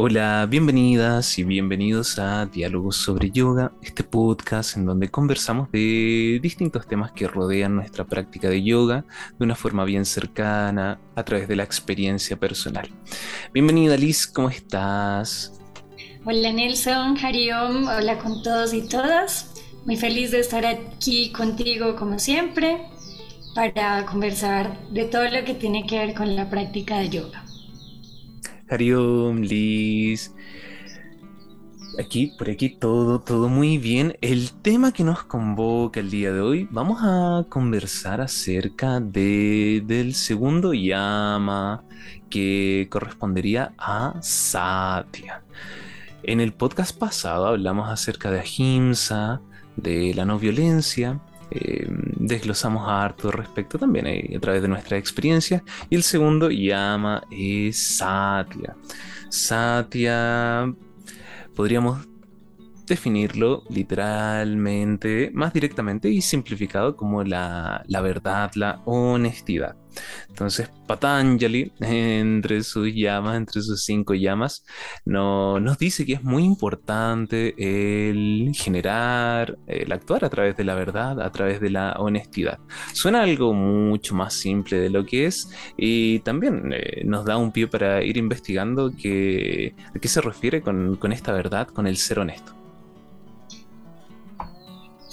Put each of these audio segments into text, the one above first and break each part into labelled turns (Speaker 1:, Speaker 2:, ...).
Speaker 1: Hola, bienvenidas y bienvenidos a Diálogos sobre Yoga, este podcast en donde conversamos de distintos temas que rodean nuestra práctica de yoga de una forma bien cercana a través de la experiencia personal. Bienvenida Liz, ¿cómo estás?
Speaker 2: Hola Nelson, Hariom, hola con todos y todas. Muy feliz de estar aquí contigo como siempre para conversar de todo lo que tiene que ver con la práctica de yoga.
Speaker 1: Hariom, Liz. Aquí, por aquí, todo, todo muy bien. El tema que nos convoca el día de hoy, vamos a conversar acerca de, del segundo yama que correspondería a Satya. En el podcast pasado hablamos acerca de Ahimsa, de la no violencia, eh, desglosamos harto respecto también eh, a través de nuestra experiencia. Y el segundo llama es Satya. Satya, podríamos definirlo literalmente, más directamente y simplificado como la, la verdad, la honestidad. Entonces Patanjali, entre sus llamas, entre sus cinco llamas, no, nos dice que es muy importante el generar, el actuar a través de la verdad, a través de la honestidad. Suena algo mucho más simple de lo que es y también eh, nos da un pie para ir investigando que, a qué se refiere con, con esta verdad, con el ser honesto.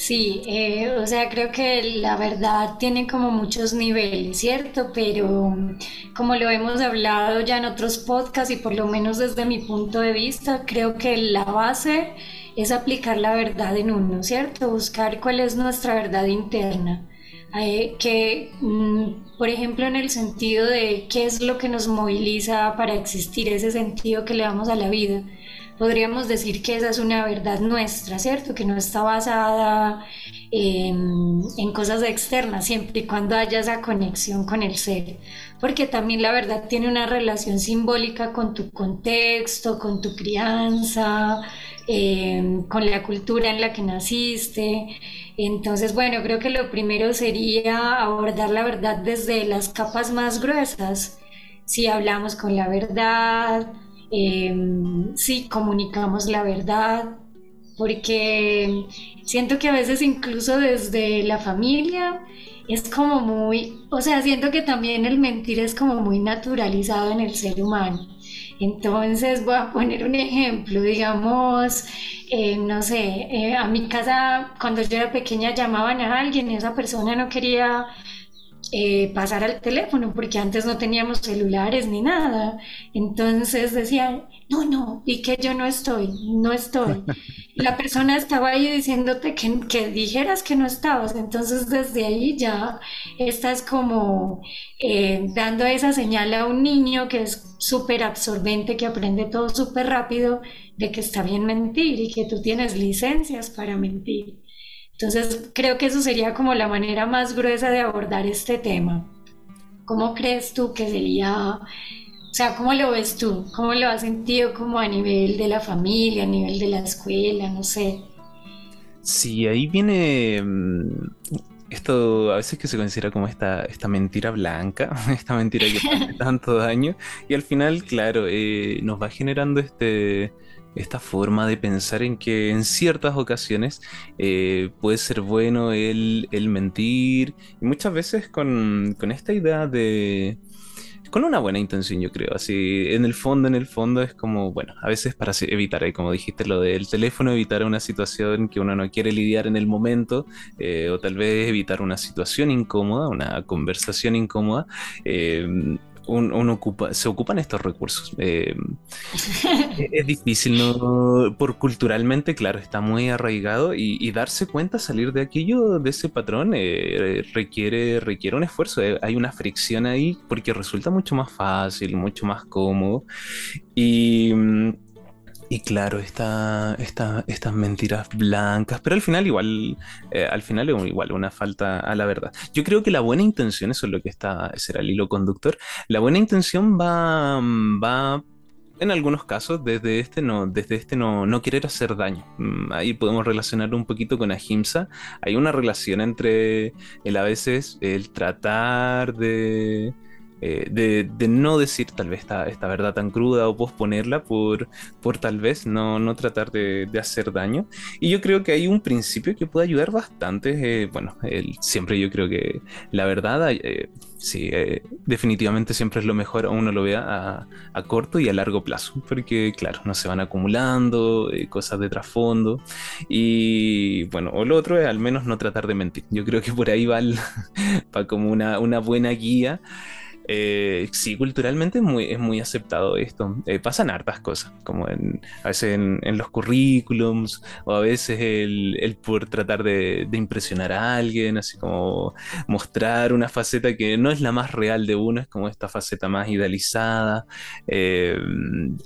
Speaker 2: Sí, eh, o sea, creo que la verdad tiene como muchos niveles, ¿cierto? Pero como lo hemos hablado ya en otros podcasts y por lo menos desde mi punto de vista, creo que la base es aplicar la verdad en uno, ¿cierto? Buscar cuál es nuestra verdad interna. Eh, que, mm, por ejemplo, en el sentido de qué es lo que nos moviliza para existir, ese sentido que le damos a la vida podríamos decir que esa es una verdad nuestra, ¿cierto? Que no está basada en, cosas externas, siempre y cuando haya esa conexión con el ser. Porque también la verdad tiene una relación simbólica con tu contexto, con tu crianza, em, con la cultura en la que naciste. Entonces, bueno, creo que lo primero sería abordar la verdad desde las capas más gruesas. Si hablamos con la verdad, Em, sí comunicamos la verdad, porque siento que a veces incluso desde la familia es como muy, o sea, siento que también el mentir es como muy naturalizado en el ser humano. Entonces voy a poner un ejemplo, digamos, eh, no sé, eh, a mi casa cuando yo era pequeña llamaban a alguien y esa persona no quería eh, pasar al teléfono, porque antes no teníamos celulares ni nada. Entonces decían, no, no, y que yo no estoy, no estoy. La persona estaba ahí diciéndote que, que dijeras que no estabas. Entonces desde ahí ya estás como eh, dando esa señal a un niño que es súper absorbente, que aprende todo súper rápido, de que está bien mentir y que tú tienes licencias para mentir. Entonces, creo que eso sería como la manera más gruesa de abordar este tema. ¿Cómo crees tú que sería, o sea, cómo lo ves tú? ¿Cómo lo has sentido como a nivel de la familia, a nivel de la escuela, no sé?
Speaker 1: Sí, ahí viene mm, esto a veces que se considera como esta, esta mentira blanca, esta mentira que hace tanto daño, y al final, claro, eh, nos va generando este, esta forma de pensar en que en ciertas ocasiones eh, puede ser bueno el, mentir, y muchas veces con, esta idea de, con una buena intención, yo creo. Así, en el fondo, en el fondo es como, bueno, a veces para evitar, eh, como dijiste, lo del teléfono, evitar una situación que uno no quiere lidiar en el momento, eh, o tal vez evitar una situación incómoda, una conversación incómoda uno ocupa, se ocupan estos recursos. Eh, es difícil, ¿no? Por culturalmente, claro, está muy arraigado y, darse cuenta, salir de aquello, de ese patrón, eh, requiere, requiere un esfuerzo. Eh, hay una fricción ahí porque resulta mucho más fácil, mucho más cómodo. Y mm, y claro, esta, estas mentiras blancas, pero al final igual, eh, al final es igual una falta a la verdad. Yo creo que la buena intención, eso es lo que está, será el hilo conductor, la buena intención va, va en algunos casos, desde este no, desde este no, no querer hacer daño. Mm, ahí podemos relacionarlo un poquito con Ahimsa. Hay una relación entre el a veces el tratar de eh, de, no decir tal vez esta, esta, verdad tan cruda o posponerla por, por tal vez no, no tratar de, hacer daño. Y yo creo que hay un principio que puede ayudar bastante. Eh, bueno, siempre yo creo que la verdad, eh, sí, definitivamente siempre es lo mejor uno lo vea a, corto y a largo plazo, porque claro, no se van acumulando cosas de trasfondo. Y bueno, o lo otro es al menos no tratar de mentir. Yo creo que por ahí va, va como una, una buena guía. Eh, sí, culturalmente es muy, aceptado esto. Eh, pasan hartas cosas, como en, a veces en, los currículums, o a veces el, por tratar de, impresionar a alguien, así como mostrar una faceta que no es la más real de uno, es como esta faceta más idealizada. Eh,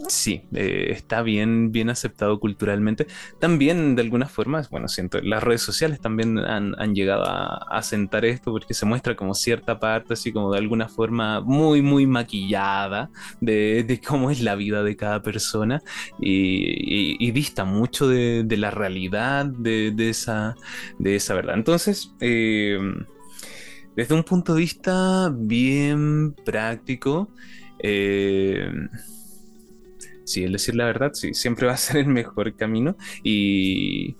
Speaker 1: sí, está bien, bien aceptado culturalmente. También, de algunas formas, bueno, siento, las redes sociales también han, han llegado a, a sentar esto porque se muestra como cierta parte, así como de alguna forma muy, muy maquillada de, cómo es la vida de cada persona y, dista mucho de, la realidad de, esa, de esa verdad. Entonces, eh, desde un punto de vista bien práctico, eh, sí, el decir la verdad, sí, siempre va a ser el mejor camino y,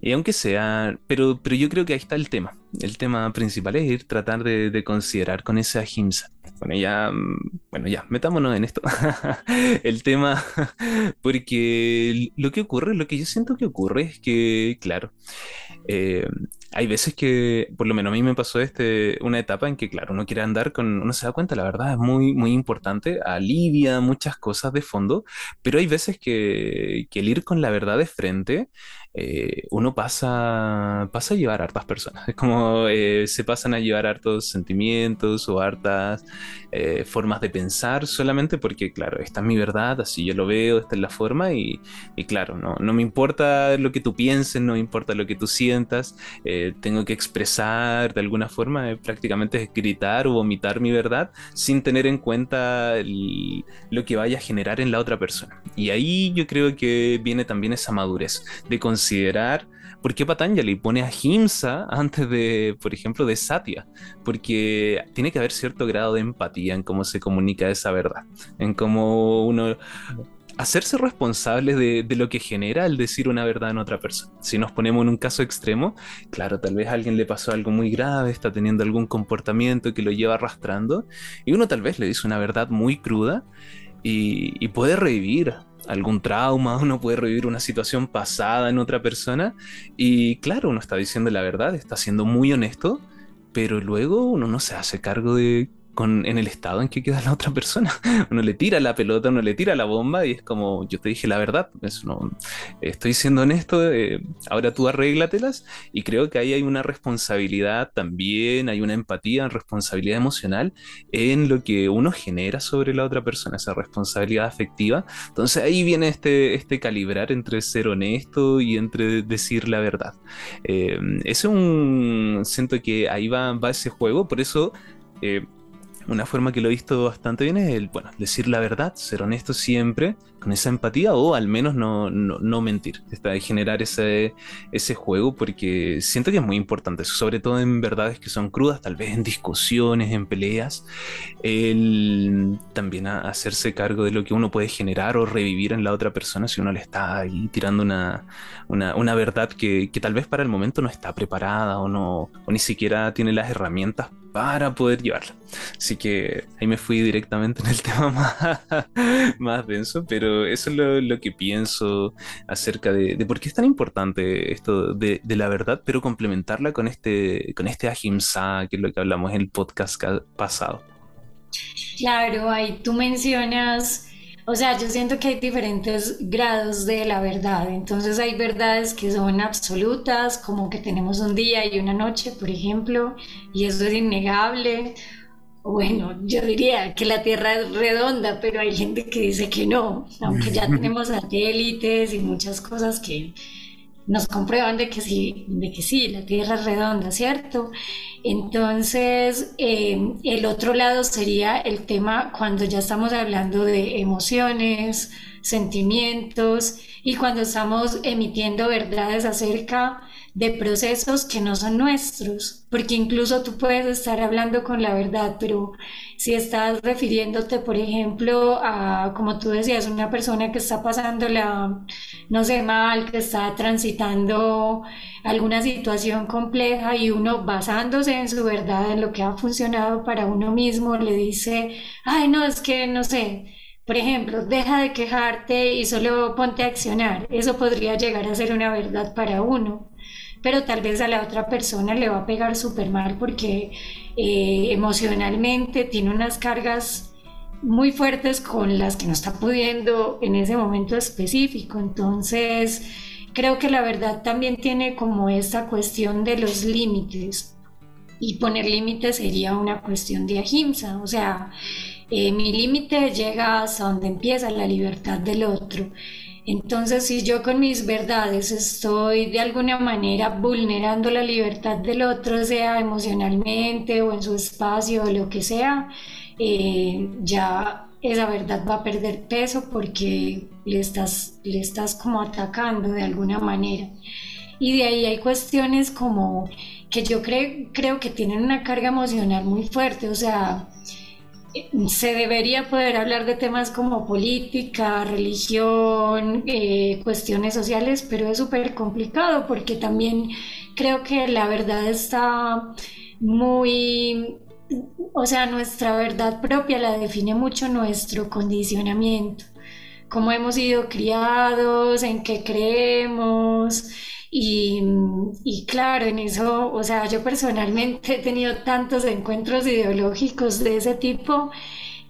Speaker 1: y aunque sea, pero, pero yo creo que ahí está el tema. El tema principal es ir tratar de, considerar con esa ahimsa. Bueno, ya, mm, bueno, ya, metámonos en esto. el tema, porque lo que ocurre, lo que yo siento que ocurre es que, claro, eh, hay veces que, por lo menos a mí me pasó este, una etapa en que, claro, uno quiere andar con, uno se da cuenta, la verdad es muy, muy importante, alivia muchas cosas de fondo, pero hay veces que, que el ir con la verdad de frente, eh, uno pasa, pasa a llevar hartas personas. Es como eh, se pasan a llevar hartos sentimientos o hartas eh, formas de pensar solamente porque, claro, esta es mi verdad, así yo lo veo, esta es la forma y, y claro, no, no me importa lo que tú pienses, no me importa lo que tú sientas, tengo que expresar de alguna forma, prácticamente gritar o vomitar mi verdad sin tener en cuenta lo que vaya a generar en la otra persona. Y ahí yo creo que viene también esa madurez de considerar por qué Patanjali pone a Himsa antes de, por ejemplo, de Satya, porque tiene que haber cierto grado de empatía en cómo se comunica esa verdad, en cómo uno hacerse responsable de, de, lo que genera al decir una verdad en otra persona. Si nos ponemos en un caso extremo, claro, tal vez a alguien le pasó algo muy grave, está teniendo algún comportamiento que lo lleva arrastrando, y uno tal vez le dice una verdad muy cruda y, y puede revivir algún trauma, uno puede revivir una situación pasada en otra persona y claro, uno está diciendo la verdad, está siendo muy honesto, pero luego uno no se hace cargo de en el estado en que queda la otra persona. Uno le tira la pelota, uno le tira la bomba y es como, yo te dije la verdad, estoy siendo honesto, eh, ahora tú arréglatelas y creo que ahí hay una responsabilidad también, hay una empatía, responsabilidad emocional en lo que uno genera sobre la otra persona, esa responsabilidad afectiva. Entonces ahí viene este, este calibrar entre ser honesto y entre decir la verdad. Eh, es un, siento que ahí va, va ese juego, por eso... Eh, una forma que lo he visto bastante bien es el, bueno, decir la verdad, ser honesto siempre, con esa empatía, o al menos no, no, mentir, de generar ese, ese juego, porque siento que es muy importante, sobre todo en verdades que son crudas, tal vez en discusiones, en peleas, el también hacerse cargo de lo que uno puede generar o revivir en la otra persona si uno le está ahí tirando una, una, verdad que, que, tal vez para el momento no está preparada o, no, o ni siquiera tiene las herramientas para poder llevarla. Así que ahí me fui directamente en el tema más, más denso, pero eso es lo, que pienso acerca de, por qué es tan importante esto de, la verdad, pero complementarla con este, con este ahimsa, que es lo que hablamos en el podcast pasado.
Speaker 2: Claro, ahí tú mencionas o sea, yo siento que hay diferentes grados de la verdad. Entonces hay verdades que son absolutas, como que tenemos un día y una noche, por ejemplo, y eso es innegable. Bueno, yo diría que la Tierra es redonda, pero hay gente que dice que no, aunque ya tenemos satélites y muchas cosas que nos comprueban de que sí, de que sí, la Tierra es redonda, ¿cierto? Entonces, eh, el otro lado sería el tema cuando ya estamos hablando de emociones, sentimientos y cuando estamos emitiendo verdades acerca de procesos que no son nuestros, porque incluso tú puedes estar hablando con la verdad, pero si estás refiriéndote, por ejemplo, a, como tú decías, una persona que está pasándola, no sé, mal, que está transitando alguna situación compleja y uno basándose en su verdad, en lo que ha funcionado para uno mismo, le dice, ay, no, es que, no sé, por ejemplo, deja de quejarte y solo ponte a accionar. Eso podría llegar a ser una verdad para uno pero tal vez a la otra persona le va a pegar súper mal porque eh, emocionalmente tiene unas cargas muy fuertes con las que no está pudiendo en ese momento específico. Entonces, creo que la verdad también tiene como esta cuestión de los límites. Y poner límites sería una cuestión de ahimsa, o sea, eh, mi límite llega hasta donde empieza la libertad del otro. Entonces, si yo con mis verdades estoy de alguna manera vulnerando la libertad del otro, sea emocionalmente o en su espacio o lo que sea, eh, ya esa verdad va a perder peso porque le estás, le estás como atacando de alguna manera. Y de ahí hay cuestiones como que yo creo que tienen una carga emocional muy fuerte, o sea, se debería poder hablar de temas como política, religión, eh, cuestiones sociales, pero es súper complicado porque también creo que la verdad está muy, o sea, nuestra verdad propia la define mucho nuestro condicionamiento, cómo hemos sido criados, en qué creemos. Y, y, claro, en eso, o sea, yo personalmente he tenido tantos encuentros ideológicos de ese tipo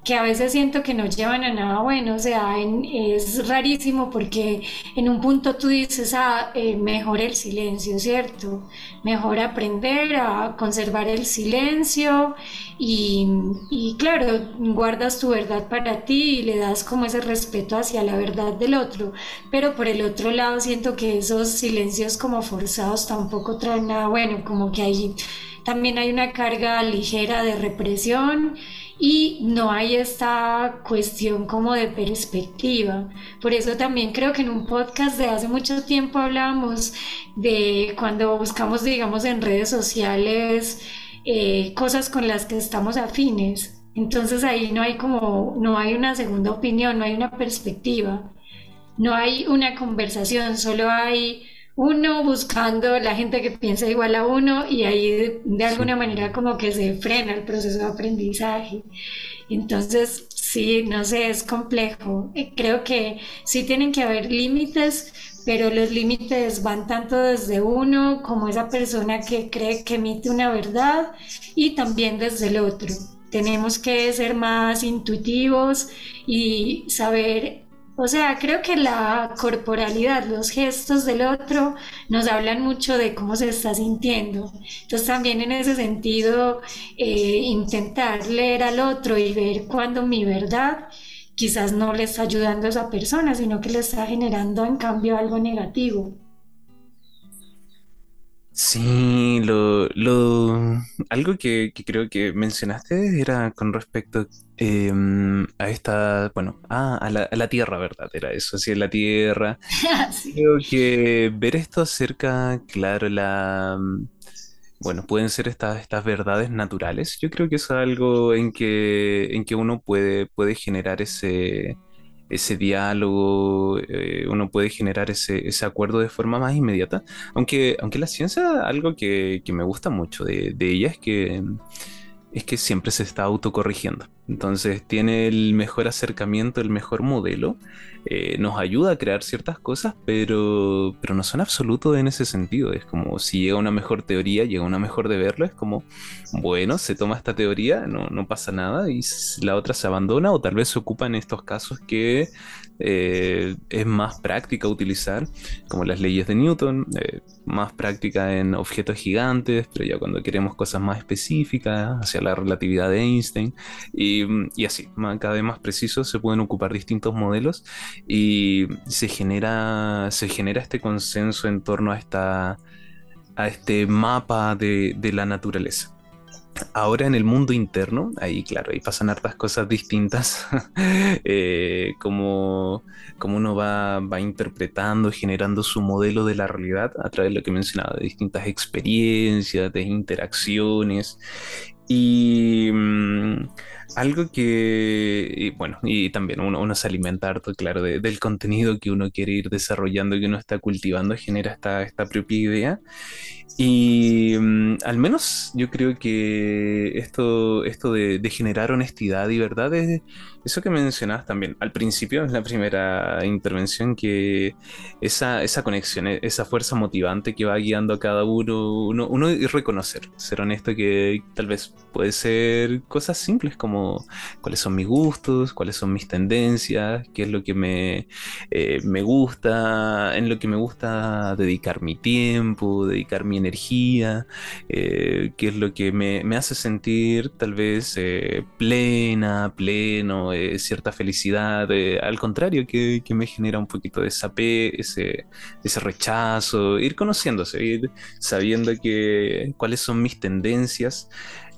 Speaker 2: que a veces siento que no llevan a nada bueno, o sea, es rarísimo porque en un punto tú dices, ah, eh, mejor el silencio, ¿cierto? Mejor aprender a conservar el silencio y, y, claro, guardas tu verdad para ti y le das como ese respeto hacia la verdad del otro, pero por el otro lado siento que esos silencios como forzados tampoco traen nada bueno, como que ahí también hay una carga ligera de represión y no hay esta cuestión como de perspectiva. Por eso también creo que en un podcast de hace mucho tiempo hablábamos de cuando buscamos, digamos, en redes sociales eh, cosas con las que estamos afines. Entonces ahí no hay como, no hay una segunda opinión, no hay una perspectiva, no hay una conversación, solo hay uno buscando la gente que piensa igual a uno y ahí de, alguna manera como que se frena el proceso de aprendizaje. Entonces, sí, no sé, es complejo. Eh, creo que sí tienen que haber límites, pero los límites van tanto desde uno como esa persona que cree que emite una verdad y también desde el otro. Tenemos que ser más intuitivos y saber o sea, creo que la corporalidad, los gestos del otro nos hablan mucho de cómo se está sintiendo. Entonces también en ese sentido, eh, intentar leer al otro y ver cuando mi verdad quizás no le está ayudando a esa persona, sino que le está generando en cambio algo negativo.
Speaker 1: Sí, lo, lo, algo que, creo que mencionaste era con respecto em, a esta, bueno, ah, a, la, a, la, Tierra, ¿verdad? Era eso, sí, la Tierra. Creo que ver esto acerca, claro, la, bueno, pueden ser estas, estas verdades naturales. Yo creo que es algo en que, en que uno puede, puede generar ese ese diálogo, eh, uno puede generar ese, ese, acuerdo de forma más inmediata. Aunque, aunque la ciencia, algo que, que me gusta mucho de, de, ella es que, es que siempre se está autocorrigiendo. Entonces tiene el mejor acercamiento, el mejor modelo, eh, nos ayuda a crear ciertas cosas, pero, pero no son absolutos en ese sentido. Es como si llega una mejor teoría, llega una mejor de verlo, es como, bueno, se toma esta teoría, no, no pasa nada y la otra se abandona o tal vez se ocupa en estos casos que eh, es más práctica utilizar, como las leyes de Newton, eh, más práctica en objetos gigantes, pero ya cuando queremos cosas más específicas, hacia la relatividad de Einstein. Y así, cada vez más preciso, se pueden ocupar distintos modelos y se genera, se genera este consenso en torno a, esta, a este mapa de, la naturaleza. Ahora en el mundo interno, ahí claro, ahí pasan hartas cosas distintas, eh, como, como, uno va, va, interpretando, generando su modelo de la realidad a través de lo que mencionaba, de distintas experiencias, de interacciones. Y mm, algo que, bueno, y también uno, uno se alimenta harto, claro, del contenido que uno quiere ir desarrollando, que uno está cultivando, genera esta, esta propia idea. Y mm, al menos yo creo que esto, esto de, generar honestidad y verdad es eso que mencionabas también al principio, en la primera intervención, que esa, esa conexión, esa fuerza motivante que va guiando a cada uno, uno, uno y reconocer, ser honesto que tal vez puede ser cosas simples como cuáles son mis gustos, cuáles son mis tendencias, qué es lo que me, eh, me gusta, en lo que me gusta dedicar mi tiempo, dedicar mi energía, eh, qué es lo que me, hace sentir tal vez eh, plena, pleno, eh, cierta felicidad, al contrario, que, me genera un poquito de ese, ese, ese rechazo, ir conociéndose, ir sabiendo que, cuáles son mis tendencias.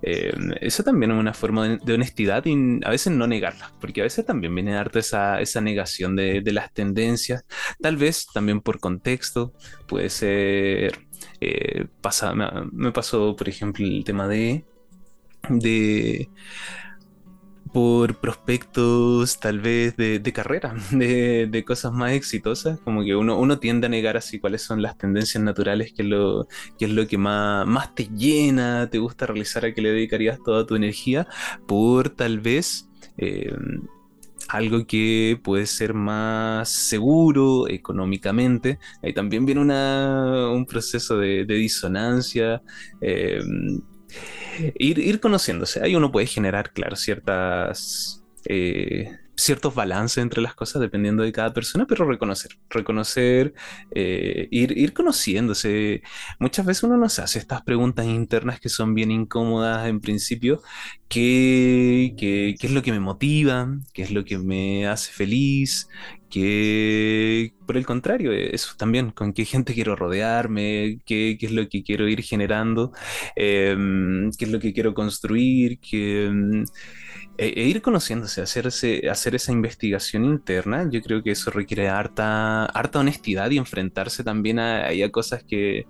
Speaker 1: Eso también es una forma de, honestidad y a veces no negarla, porque a veces también viene a darte esa, esa negación de, de, las tendencias, tal vez también por contexto, puede ser eh, pasa, me, pasó, por ejemplo, el tema de, de por prospectos tal vez de, carrera, de, cosas más exitosas, como que uno, uno tiende a negar así cuáles son las tendencias naturales, que es lo, que, es lo que más, más te llena, te gusta realizar, a que le dedicarías toda tu energía, por tal vez eh, algo que puede ser más seguro económicamente. Ahí también viene un proceso de, disonancia. Eh, ir, conociéndose. Ahí uno puede generar, claro, ciertas... Eh, ciertos balances entre las cosas dependiendo de cada persona, pero reconocer, reconocer, eh, ir, ir conociéndose. Muchas veces uno no se hace estas preguntas internas que son bien incómodas en principio, ¿qué, qué, qué es lo que me motiva? ¿Qué es lo que me hace feliz? Que por el contrario, eso también, con qué gente quiero rodearme, qué, qué es lo que quiero ir generando, em, qué es lo que quiero construir, que, e, e, ir conociéndose, hacerse, hacer esa investigación interna, yo creo que eso requiere harta, harta honestidad y enfrentarse también a, a cosas que,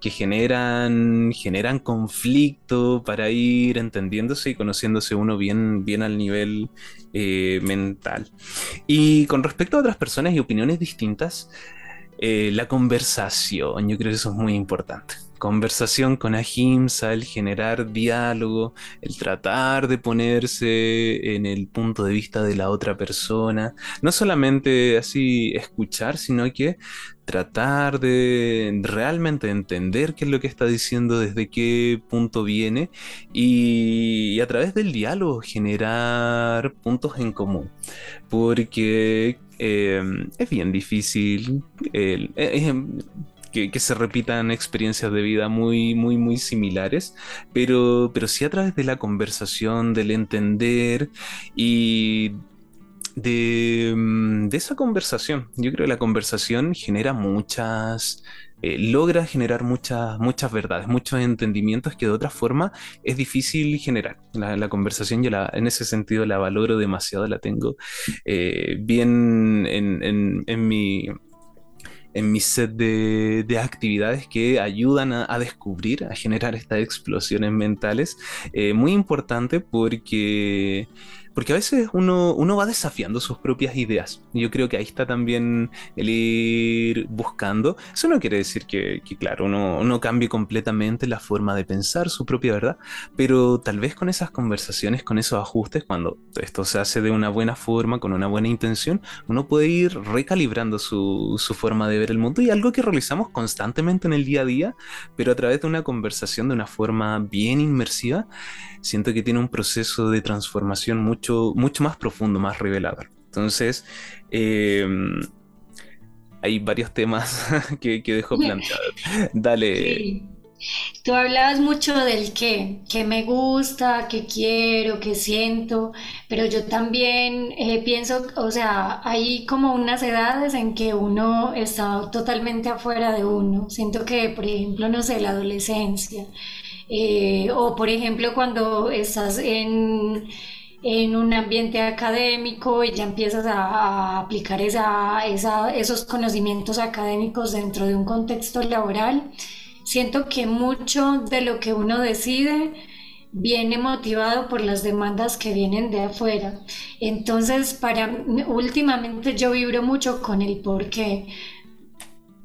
Speaker 1: que, generan, generan conflicto para ir entendiéndose y conociéndose uno bien, bien al nivel eh, mental. Y con respecto a otras personas y opiniones distintas, eh, la conversación, yo creo que eso es muy importante conversación con ahimsa, el generar diálogo, el tratar de ponerse en el punto de vista de la otra persona, no solamente así escuchar, sino que tratar de realmente entender qué es lo que está diciendo, desde qué punto viene y, a través del diálogo generar puntos en común. Porque eh, es bien difícil. Eh, que, se repitan experiencias de vida muy, muy, muy similares, pero, pero sí a través de la conversación, del entender y de, mm, de esa conversación. Yo creo que la conversación genera muchas, eh, logra generar muchas, muchas verdades, muchos entendimientos que de otra forma es difícil generar. La, conversación yo la, en ese sentido la valoro demasiado, la tengo eh, bien en, en, en, mi, en mi set de, actividades que ayudan a, descubrir, a generar estas explosiones mentales. Eh, muy importante porque porque a veces uno, uno va desafiando sus propias ideas. Yo creo que ahí está también el ir buscando. Eso no quiere decir que, claro, uno, uno cambie completamente la forma de pensar su propia verdad, pero tal vez con esas conversaciones, con esos ajustes, cuando esto se hace de una buena forma, con una buena intención, uno puede ir recalibrando su, su forma de ver el mundo y algo que realizamos constantemente en el día a día, pero a través de una conversación de una forma bien inmersiva, siento que tiene un proceso de transformación mucho, mucho más profundo, más revelador. Entonces, em, hay varios temas que, que dejo planteados. Dale.
Speaker 2: Tú hablabas mucho del qué, qué me gusta, qué quiero, qué siento, pero yo también eh, pienso, o sea, hay como unas edades en que uno está totalmente afuera de uno. Siento que, por ejemplo, no sé, la adolescencia Eh, o por ejemplo cuando estás en, en un ambiente académico y ya empiezas a, aplicar esa, esos conocimientos académicos dentro de un contexto laboral, siento que mucho de lo que uno decide viene motivado por las demandas que vienen de afuera. Entonces, para últimamente yo vibro mucho con el por qué.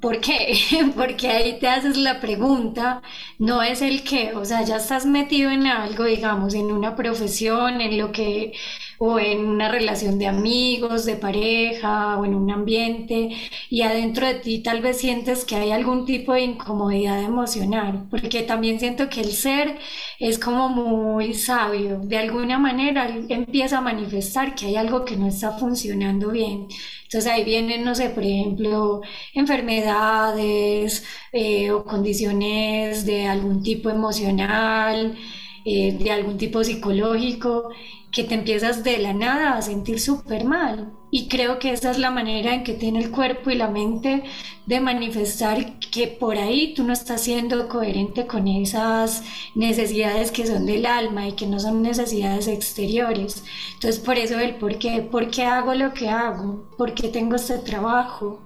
Speaker 2: ¿Por qué? Porque ahí te haces la pregunta, no es el qué, o sea, ya estás metido en algo, digamos, en una profesión, en lo que o en una relación de amigos, de pareja o en un ambiente y adentro de ti tal vez sientes que hay algún tipo de incomodidad emocional, porque también siento que el ser es como muy sabio, de alguna manera empieza a manifestar que hay algo que no está funcionando bien. Entonces ahí vienen, no sé, por ejemplo, enfermedades eh, o condiciones de algún tipo emocional, eh, de algún tipo psicológico que te empiezas de la nada a sentir súper mal. Y creo que esa es la manera en que tiene el cuerpo y la mente de manifestar que por ahí tú no estás siendo coherente con esas necesidades que son del alma y que no son necesidades exteriores. Entonces por eso el por qué, por qué hago lo que hago, por qué tengo este trabajo,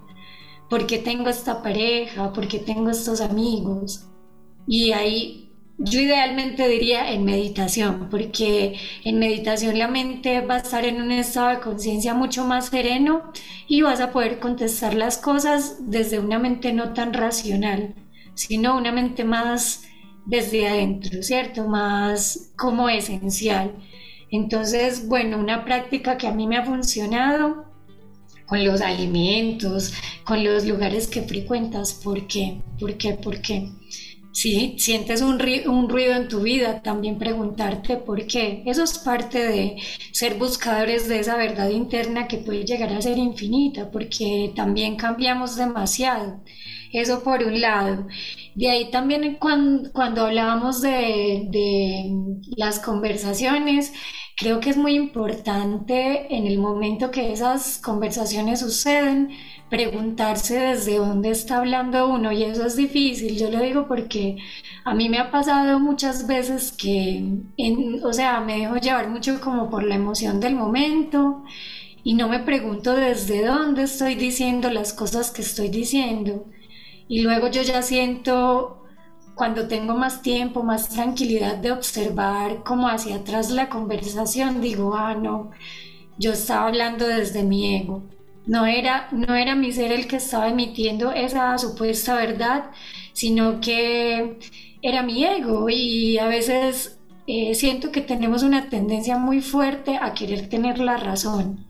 Speaker 2: por qué tengo esta pareja, por qué tengo estos amigos. Y ahí yo idealmente diría en meditación, porque en meditación la mente va a estar en un estado de conciencia mucho más sereno y vas a poder contestar las cosas desde una mente no tan racional, sino una mente más desde adentro, ¿cierto? Más como esencial. Entonces, bueno, una práctica que a mí me ha funcionado con los alimentos, con los lugares que frecuentas. ¿Por qué? ¿Por qué? ¿Por qué? Si sientes un, un, ruido en tu vida, también preguntarte por qué. Eso es parte de ser buscadores de esa verdad interna que puede llegar a ser infinita, porque también cambiamos demasiado. Eso por un lado. De ahí también cuando, cuando hablábamos de, de las conversaciones, creo que es muy importante en el momento que esas conversaciones suceden, preguntarse desde dónde está hablando uno y eso es difícil, yo lo digo porque a mí me ha pasado muchas veces que, o sea, me dejo llevar mucho como por la emoción del momento y no me pregunto desde dónde estoy diciendo las cosas que estoy diciendo y luego yo ya siento cuando tengo más tiempo, más tranquilidad de observar como hacia atrás la conversación, digo, ah, no, yo estaba hablando desde mi ego no era, no era mi ser el que estaba emitiendo esa supuesta verdad, sino que era mi ego y a veces eh, siento que tenemos una tendencia muy fuerte a querer tener la razón.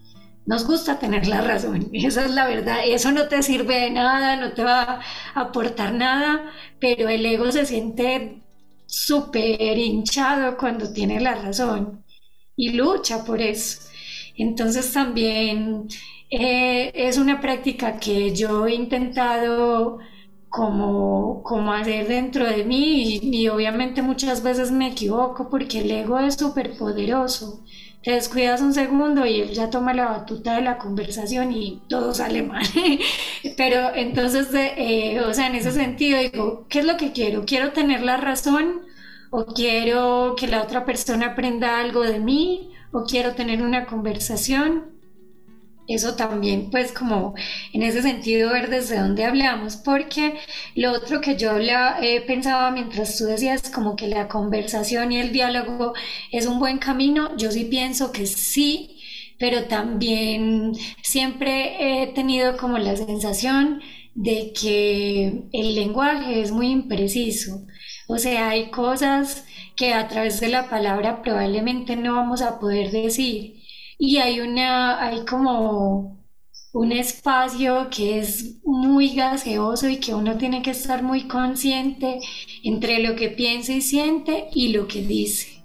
Speaker 2: Nos gusta tener la razón, esa es la verdad. Eso no te sirve de nada, no te va a aportar nada, pero el ego se siente súper hinchado cuando tiene la razón y lucha por eso. Entonces también eh, es una práctica que yo he intentado como, como hacer dentro de mí y, obviamente muchas veces me equivoco porque el ego es súper poderoso. Te descuidas un segundo y él ya toma la batuta de la conversación y todo sale mal. Pero entonces, eh, o sea, en ese sentido digo, ¿qué es lo que quiero? ¿Quiero tener la razón? ¿O quiero que la otra persona aprenda algo de mí? ¿O quiero tener una conversación? Eso también, pues como en ese sentido, ver desde dónde hablamos, porque lo otro que yo he pensado mientras tú decías como que la conversación y el diálogo es un buen camino, yo sí pienso que sí, pero también siempre he tenido como la sensación de que el lenguaje es muy impreciso, o sea, hay cosas que a través de la palabra probablemente no vamos a poder decir y hay una, hay como un espacio que es muy gaseoso y que uno tiene que estar muy consciente entre lo que piensa y siente y lo que dice.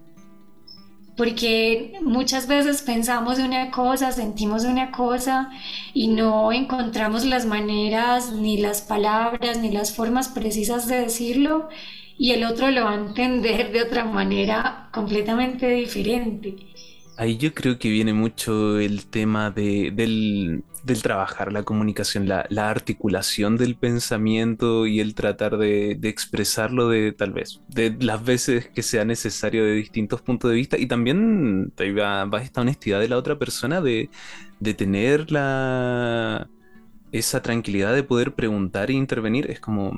Speaker 2: Porque muchas veces pensamos una cosa, sentimos una cosa y no encontramos las maneras, ni las palabras, ni las formas precisas de decirlo y el otro lo va a entender de otra manera completamente diferente.
Speaker 1: Ahí yo creo que viene mucho el tema de, del, trabajar la comunicación, la, la, articulación del pensamiento y el tratar de, de, expresarlo de tal vez, de las veces que sea necesario de distintos puntos de vista y también va, va esta honestidad de la otra persona de, de tener la, esa tranquilidad de poder preguntar e intervenir. Es como,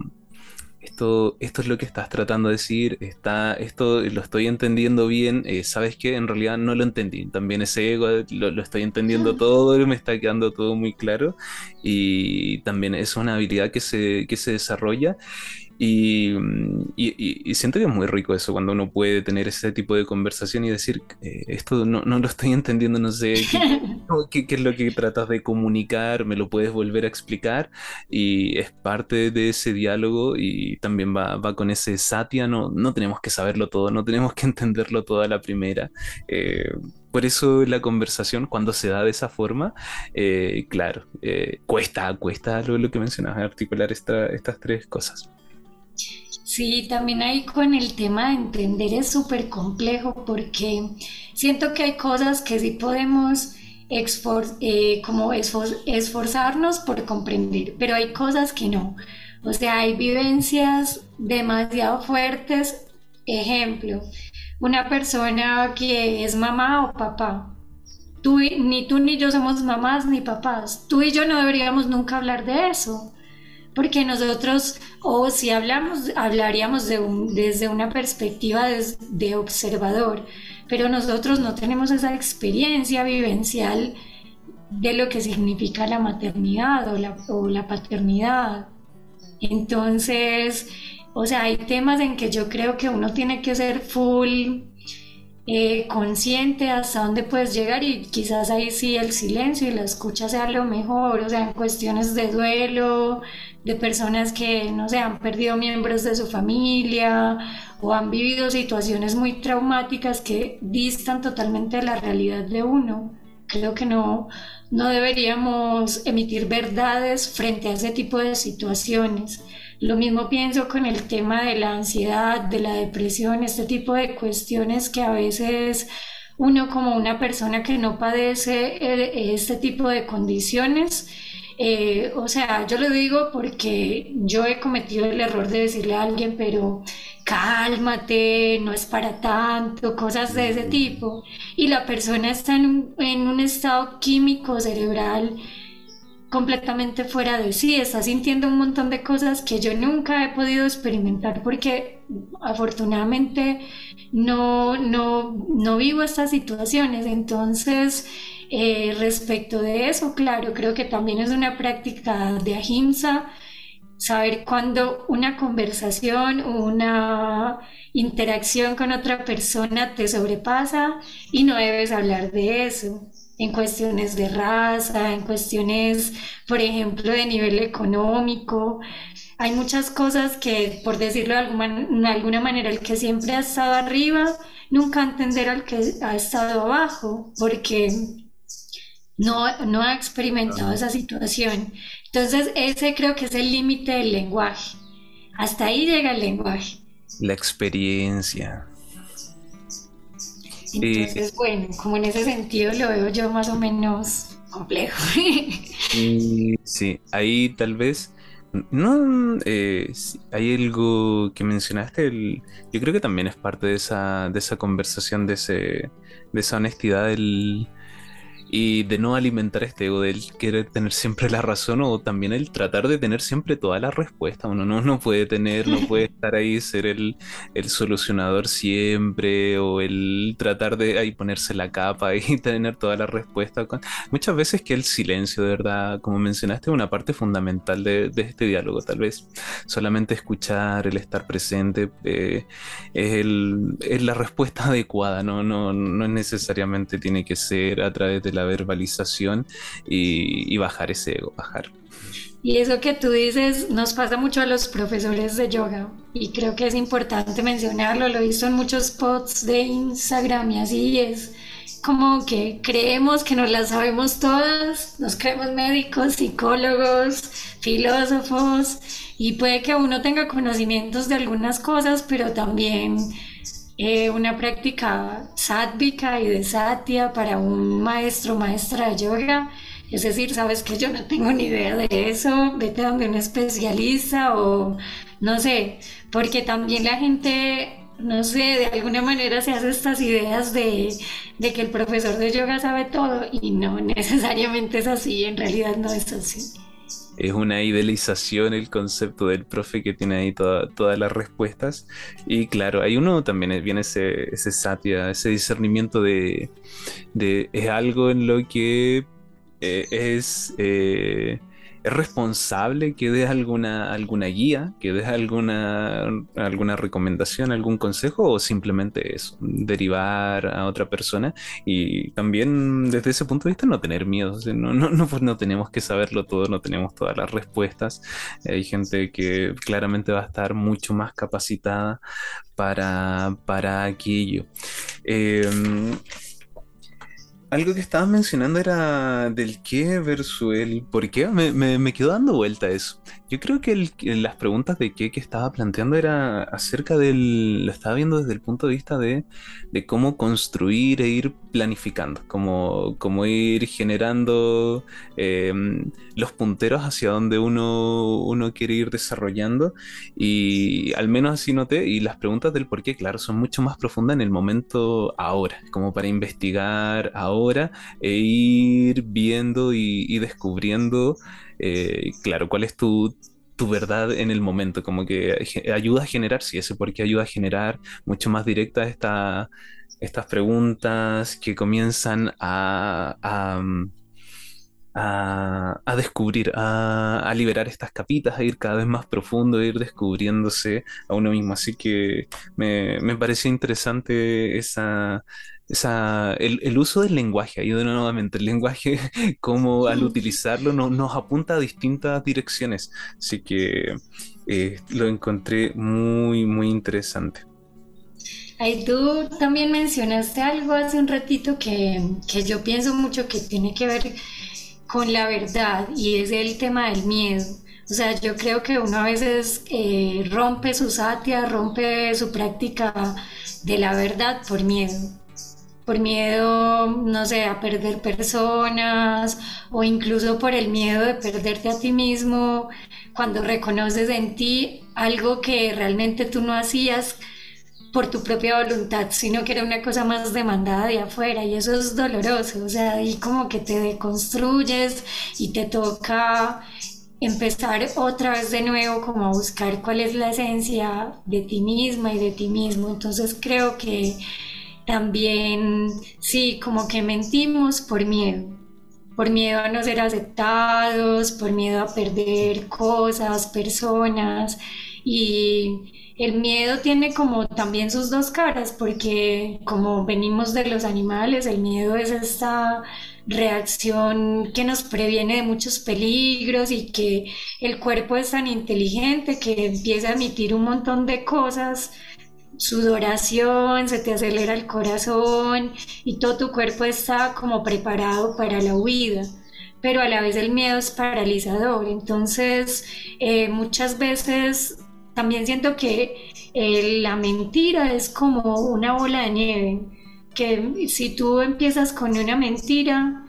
Speaker 1: esto, esto es lo que estás tratando de decir, está, esto lo estoy entendiendo bien, eh, sabes que en realidad no lo entendí, también ese ego lo, lo estoy entendiendo todo, me está quedando todo muy claro. Y también es una habilidad que se, que se desarrolla Mm, y, y, siento que es muy rico eso, cuando uno puede tener ese tipo de conversación y decir, eh, esto no, no, lo estoy entendiendo, no sé qué, qué, es lo que tratas de comunicar, me lo puedes volver a explicar y es parte de ese diálogo y también va, va con ese satia, no, no tenemos que saberlo todo, no tenemos que entenderlo todo a la primera. Eh, por eso la conversación, cuando se da de esa forma, eh, claro, cuesta, cuesta lo, lo que mencionas, articular esta, estas tres cosas.
Speaker 2: Sí, también ahí con el tema de entender es súper complejo porque siento que hay cosas que sí podemos eh, como esforzarnos por comprender, pero hay cosas que no. O sea, hay vivencias demasiado fuertes. Ejemplo, una persona que es mamá o papá. Tú, ni tú ni yo somos mamás ni papás. Tú y yo no deberíamos nunca hablar de eso porque nosotros, o si hablamos, hablaríamos de desde una perspectiva de, observador, pero nosotros no tenemos esa experiencia vivencial de lo que significa la maternidad o la, o la paternidad. Entonces, o sea, hay temas en que yo creo que uno tiene que ser full eh, consciente hasta dónde puedes llegar y quizás ahí sí el silencio y la escucha sea lo mejor, o sea, en cuestiones de duelo, de personas que, no sé, han perdido miembros de su familia o han vivido situaciones muy traumáticas que distan totalmente de la realidad de uno. Creo que no, no deberíamos emitir verdades frente a ese tipo de situaciones. Lo mismo pienso con el tema de la ansiedad, de la depresión, este tipo de cuestiones que a veces uno como una persona que no padece eh, este tipo de condiciones, eh, o sea, yo lo digo porque yo he cometido el error de decirle a alguien, pero cálmate, no es para tanto, cosas de ese tipo. Y la persona está en un, en un estado químico cerebral completamente fuera de sí, está sintiendo un montón de cosas que yo nunca he podido experimentar porque afortunadamente no, no, no vivo estas situaciones. Entonces, eh, respecto de eso, claro, creo que también es una práctica de ahimsa, saber cuándo una conversación o una interacción con otra persona te sobrepasa y no debes hablar de eso en cuestiones de raza, en cuestiones, por ejemplo, de nivel económico. Hay muchas cosas que, por decirlo de alguna, alguna manera, el que siempre ha estado arriba, nunca entender al que ha estado abajo, porque no, no ha experimentado esa situación. Entonces, ese creo que es el límite del lenguaje. Hasta ahí llega el lenguaje.
Speaker 1: La experiencia.
Speaker 2: Entonces, bueno, como en ese sentido lo veo yo más o menos complejo.
Speaker 1: sí, ahí tal vez no, eh, hay algo que mencionaste, el, yo creo que también es parte de esa, de esa conversación, de, ese, de esa honestidad del, y de no alimentar este ego de él querer tener siempre la razón o también el tratar de tener siempre toda la respuesta. Uno no, no puede tener, no puede estar ahí, ser el, el solucionador siempre o el tratar de ahí ponerse la capa y tener toda la respuesta. Muchas veces que el silencio, de verdad, como mencionaste, es una parte fundamental de, de este diálogo. Tal vez solamente escuchar, el estar presente eh, es, el, es la respuesta adecuada, ¿no? No, no necesariamente tiene que ser a través de la verbalización y, bajar ese ego, bajar.
Speaker 2: Y eso que tú dices nos pasa mucho a los profesores de yoga y creo que es importante mencionarlo, lo he visto en muchos posts de Instagram y así es como que creemos que nos las sabemos todas, nos creemos médicos, psicólogos, filósofos y puede que uno tenga conocimientos de algunas cosas, pero también eh, una práctica sádvica y de satya para un maestro maestra de yoga. Es decir, sabes que yo no tengo ni idea de eso, vete donde un especialista o no sé, porque también la gente no sé, de alguna manera se hace estas ideas de, de, que el profesor de yoga sabe todo y no necesariamente es así, en realidad no es así
Speaker 1: es una idealización el concepto del profe que tiene ahí todas las respuestas. Y claro, hay uno también viene ese, ese ese discernimiento de, de es algo en lo que eh, es eh, es responsable que des alguna, alguna guía, que des alguna, alguna recomendación, algún consejo o simplemente es derivar a otra persona y también desde ese punto de vista no tener miedo, no, no, no, pues no tenemos que saberlo todo, no tenemos todas las respuestas, hay gente que claramente va a estar mucho más capacitada para, para aquello. Em, algo que estabas mencionando era del qué versus el por qué. Me, me, quedó dando vuelta eso. Yo creo que las preguntas de qué que estaba planteando era acerca del. Lo estaba viendo desde el punto de vista de, cómo construir e ir planificando, cómo, cómo ir generando em, los punteros hacia donde uno, uno quiere ir desarrollando. Y al menos así noté. Y las preguntas del por qué, claro, son mucho más profundas en el momento ahora, como para investigar ahora e ir viendo y, descubriendo, eh, claro, cuál es tu, verdad en el momento, como que ayuda a generar, sí, ese porque ayuda a generar mucho más directa esta, estas preguntas que comienzan a, a, descubrir, a, liberar estas capitas, a ir cada vez más profundo, a ir descubriéndose a uno mismo. Así que me, me pareció interesante esa, el, uso del lenguaje, ahí nuevamente, el lenguaje, como al utilizarlo nos apunta a distintas direcciones. Así que eh, lo encontré muy, muy interesante.
Speaker 2: Ahí tú también mencionaste algo hace un ratito que, yo pienso mucho que tiene que ver con la verdad y es el tema del miedo. O sea, yo creo que uno a veces eh, rompe su satia, rompe su práctica de la verdad por miedo por miedo, no sé, a perder personas o incluso por el miedo de perderte a ti mismo. Cuando reconoces en ti algo que realmente tú no hacías por tu propia voluntad, sino que era una cosa más demandada de afuera y eso es doloroso, o sea, ahí como que te deconstruyes y te toca empezar otra vez de nuevo como a buscar cuál es la esencia de ti misma y de ti mismo, entonces creo que también, sí, como que mentimos por miedo, por miedo a no ser aceptados, por miedo a perder cosas, personas. Y el miedo tiene como también sus dos caras, porque como venimos de los animales, el miedo es esta reacción que nos previene de muchos peligros y que el cuerpo es tan inteligente que empieza a emitir un montón de cosas sudoración, se te acelera el corazón y todo tu cuerpo está como preparado para la huida, pero a la vez el miedo es paralizador. Entonces, eh, muchas veces también siento que eh, la mentira es como una bola de nieve, que si tú empiezas con una mentira,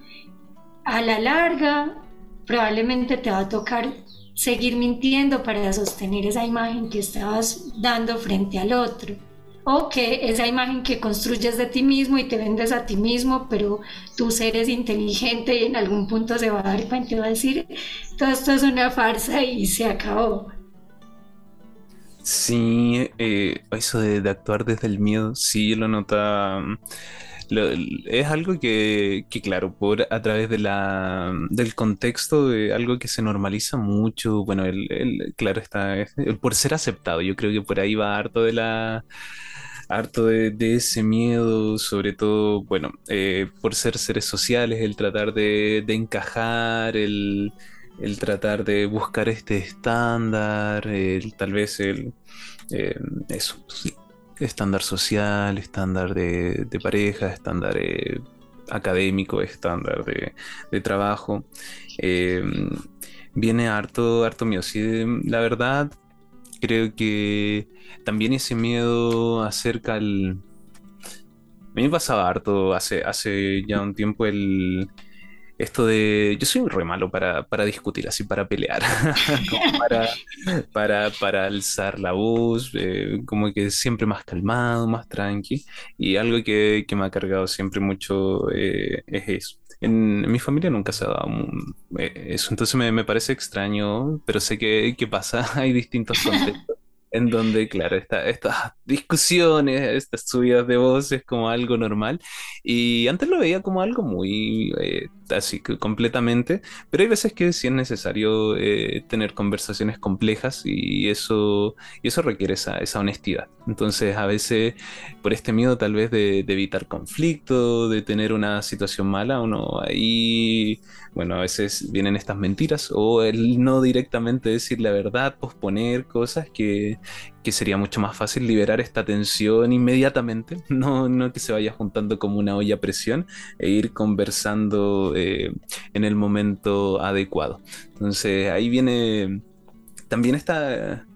Speaker 2: a la larga probablemente te va a tocar seguir mintiendo para sostener esa imagen que estabas dando frente al otro. O que esa imagen que construyes de ti mismo y te vendes a ti mismo, pero tú eres inteligente y en algún punto se va a dar cuenta y va a decir, todo esto es una farsa y se acabó.
Speaker 1: Sí, eh, eso de, actuar desde el miedo, sí lo es algo que, claro, por a través de la, del contexto de algo que se normaliza mucho, bueno, el, claro está, por ser aceptado, yo creo que por ahí va harto de la harto de, ese miedo, sobre todo, bueno, eh, por ser seres sociales, el tratar de, encajar, el, el, tratar de buscar este estándar, el, tal vez el, eh, eso, estándar social, estándar de, pareja, estándar eh, académico, estándar de, trabajo. Eh, viene harto, harto mío. Sí, la verdad, creo que también ese miedo acerca al... A mí me pasaba harto hace, hace ya un tiempo el, esto de. Yo soy re malo para, para discutir, así para pelear, para, para, para, alzar la voz, eh, como que siempre más calmado, más tranqui. Y algo que, que me ha cargado siempre mucho eh, es eso. En, mi familia nunca se ha dado eh, eso, entonces me, me, parece extraño, pero sé que, que pasa, hay distintos contextos en donde, claro, estas discusiones, estas subidas de voz es como algo normal. Y antes lo veía como algo muy eh, así completamente, pero hay veces que sí es necesario eh, tener conversaciones complejas y eso, y eso requiere esa, esa, honestidad. Entonces, a veces, por este miedo tal vez de, de evitar conflicto, de tener una situación mala, uno ahí bueno, a veces vienen estas mentiras o el no directamente decir la verdad, posponer cosas que, que sería mucho más fácil liberar esta tensión inmediatamente, no, no que se vaya juntando como una olla a presión e ir conversando eh, en el momento adecuado. Entonces ahí viene también esta,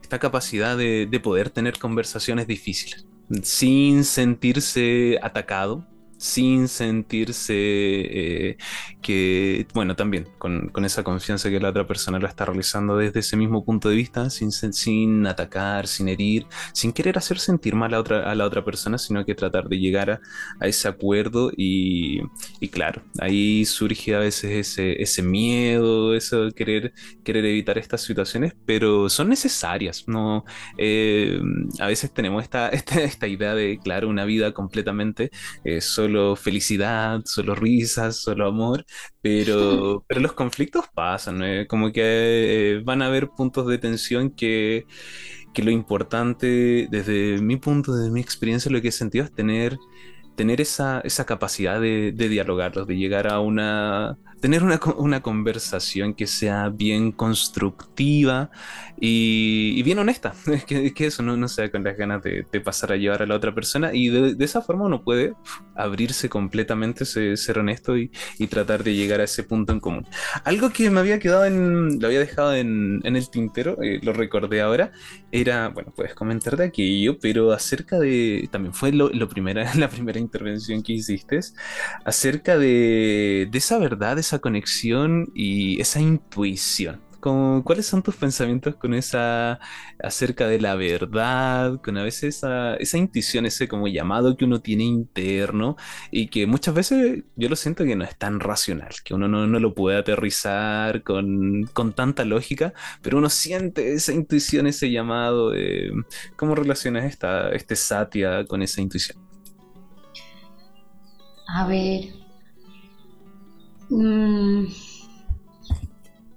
Speaker 1: esta capacidad de, de poder tener conversaciones difíciles sin sentirse atacado, sin sentirse eh, que, bueno, también con, esa confianza que la otra persona lo está realizando desde ese mismo punto de vista, sin, sin atacar, sin herir, sin querer hacer sentir mal a, otra, a la otra persona, sino que tratar de llegar a, ese acuerdo y, claro, ahí surge a veces ese, ese miedo, eso querer, querer evitar estas situaciones, pero son necesarias, ¿no? Eh, a veces tenemos esta, esta, idea de, claro, una vida completamente eh, solo felicidad, solo risas, solo amor, pero, pero los conflictos pasan, como que eh, van a haber puntos de tensión que, que lo importante, desde mi punto, desde mi experiencia, lo que he sentido es tener tener esa, esa capacidad de, de, dialogarlos, de llegar a una, tener una, una conversación que sea bien constructiva y, bien honesta, es que, eso no, no sea con las ganas de, de, pasar a llevar a la otra persona y de, esa forma uno puede abrirse completamente, ser, honesto y, y, tratar de llegar a ese punto en común. Algo que me había quedado en, lo había dejado en, en el tintero, eh, lo recordé ahora, era, bueno, puedes comentar de aquello, pero acerca de, también fue lo, lo primera, la primera intervención que hiciste, acerca de, de esa verdad, esa conexión y esa intuición. ¿Cuáles son tus pensamientos con esa acerca de la verdad, con a veces esa, esa intuición, ese como llamado que uno tiene interno y que muchas veces yo lo siento que no es tan racional, que uno no, no lo puede aterrizar con, con, tanta lógica, pero uno siente esa intuición, ese llamado. de ¿Cómo relacionas esta, este Satya con esa intuición?
Speaker 2: A ver. Mm,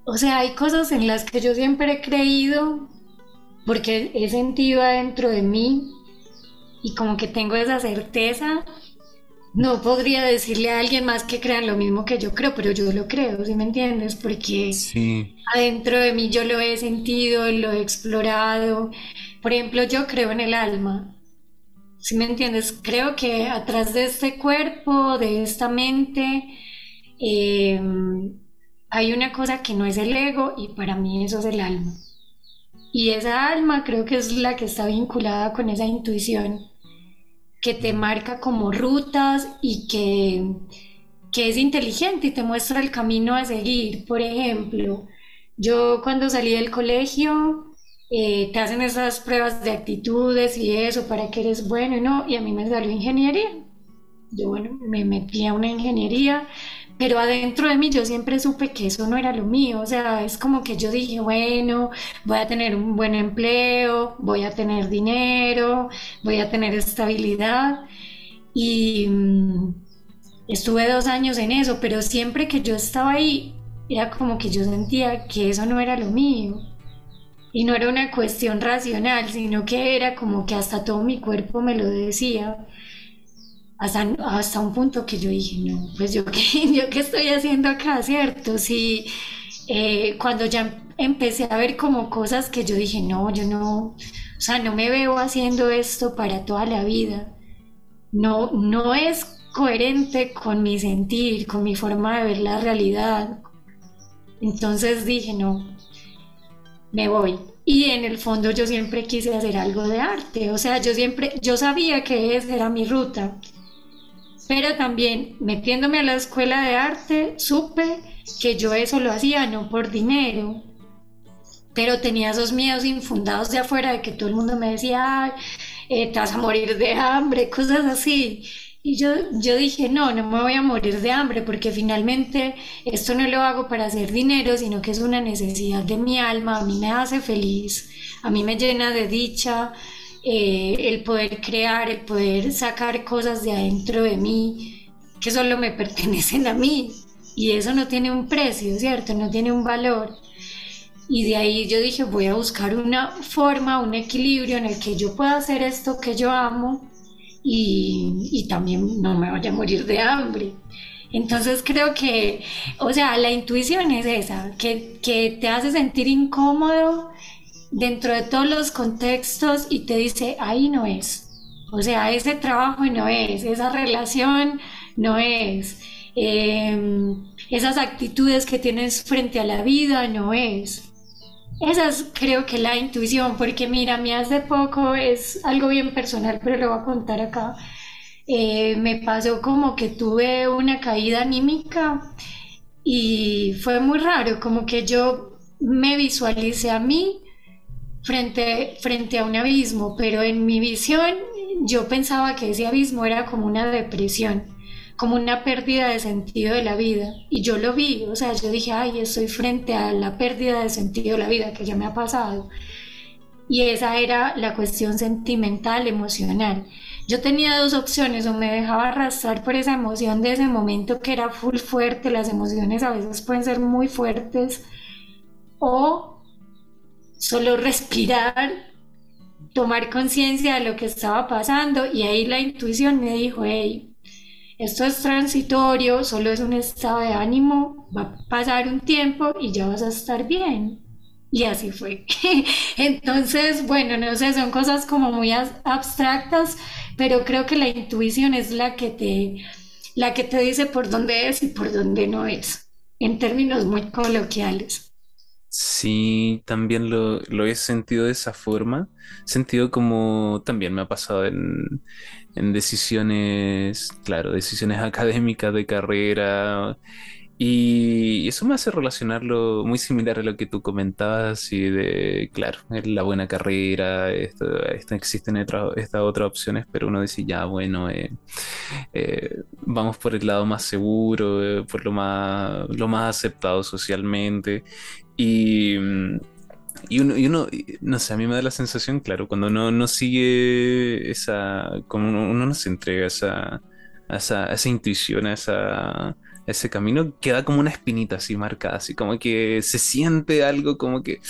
Speaker 2: o sea, hay cosas en las que yo siempre he creído porque he sentido adentro de mí y como que tengo esa certeza. No podría decirle a alguien más que crean lo mismo que yo creo, pero yo lo creo, ¿sí me entiendes? Porque adentro de mí yo lo he sentido, lo he explorado. Por ejemplo, yo creo en el alma. ¿Sí me entiendes? Creo que atrás de este cuerpo, de esta mente, em, hay una cosa que no es el ego y para mí eso es el alma. Y esa alma creo que es la que está vinculada con esa intuición que te marca como rutas y que, que es inteligente y te muestra el camino a seguir. Por ejemplo, yo cuando salí del colegio eh, te hacen esas pruebas de actitudes y eso para que eres bueno y no, y a mí me salió ingeniería. Yo, bueno, me metí a una ingeniería, pero adentro de mí yo siempre supe que eso no era lo mío, o sea, es como que yo dije, bueno, voy a tener un buen empleo, voy a tener dinero, voy a tener estabilidad y mm, estuve dos años en eso, pero siempre que yo estaba ahí, era como que yo sentía que eso no era lo mío. Y no era una cuestión racional, sino que era como que hasta todo mi cuerpo me lo decía. Hasta, hasta un punto que yo dije, no, pues yo qué, yo qué estoy haciendo acá, ¿cierto? Sí, eh, cuando ya empecé a ver como cosas que yo dije, no, yo no, o sea, no me veo haciendo esto para toda la vida. No, no es coherente con mi sentir, con mi forma de ver la realidad. Entonces dije, no, me voy. Y en el fondo yo siempre quise hacer algo de arte, o sea, yo siempre, yo sabía que esa era mi ruta, pero también metiéndome a la escuela de arte supe que yo eso lo hacía no por dinero, pero tenía esos miedos infundados de afuera de que todo el mundo me decía, eh, te vas a morir de hambre, cosas así. Y yo, yo dije, no, no me voy a morir de hambre porque finalmente esto no lo hago para hacer dinero, sino que es una necesidad de mi alma, a mí me hace feliz, a mí me llena de dicha eh, el poder crear, el poder sacar cosas de adentro de mí que solo me pertenecen a mí. Y eso no tiene un precio, ¿cierto? No tiene un valor. Y de ahí yo dije, voy a buscar una forma, un equilibrio en el que yo pueda hacer esto que yo amo y, también no me vaya a morir de hambre. Entonces creo que, o sea, la intuición es esa, que, que te hace sentir incómodo dentro de todos los contextos y te dice, ahí no es. O sea, ese trabajo no es, esa relación no es, em, esas actitudes que tienes frente a la vida no es. Esa es creo que la intuición, porque mira, a mí hace poco es algo bien personal, pero lo voy a contar acá. Eh, me pasó como que tuve una caída anímica y fue muy raro, como que yo me visualicé a mí frente, frente a un abismo, pero en mi visión yo pensaba que ese abismo era como una depresión como una pérdida de sentido de la vida. Y yo lo vi, o sea, yo dije, ay, estoy frente a la pérdida de sentido de la vida que ya me ha pasado. Y esa era la cuestión sentimental, emocional. Yo tenía dos opciones, o me dejaba arrastrar por esa emoción de ese momento que era full fuerte, las emociones a veces pueden ser muy fuertes, o solo respirar, tomar conciencia de lo que estaba pasando y ahí la intuición me dijo, hey, esto es transitorio, solo es un estado de ánimo, va a pasar un tiempo y ya vas a estar bien. Y así fue. Entonces, bueno, no sé, son cosas como muy abstractas, pero creo que la intuición es la que te, la que te dice por dónde es y por dónde no es, en términos muy coloquiales.
Speaker 1: Sí, también lo, lo he sentido de esa forma. Sentido como también me ha pasado en, en decisiones, claro, decisiones académicas de carrera. Y eso me hace relacionarlo muy similar a lo que tú comentabas y de, claro, la buena carrera, esto, existen estas otras opciones, pero uno dice, ya, bueno, eh, eh, vamos por el lado más seguro, eh, por lo más, lo más aceptado socialmente. Y, mm, y uno, y uno, no sé, a mí me da la sensación, claro, cuando uno no sigue esa, como uno, no se entrega esa, esa, esa intuición, a, esa, ese camino, queda como una espinita así marcada, así como que se siente algo como que,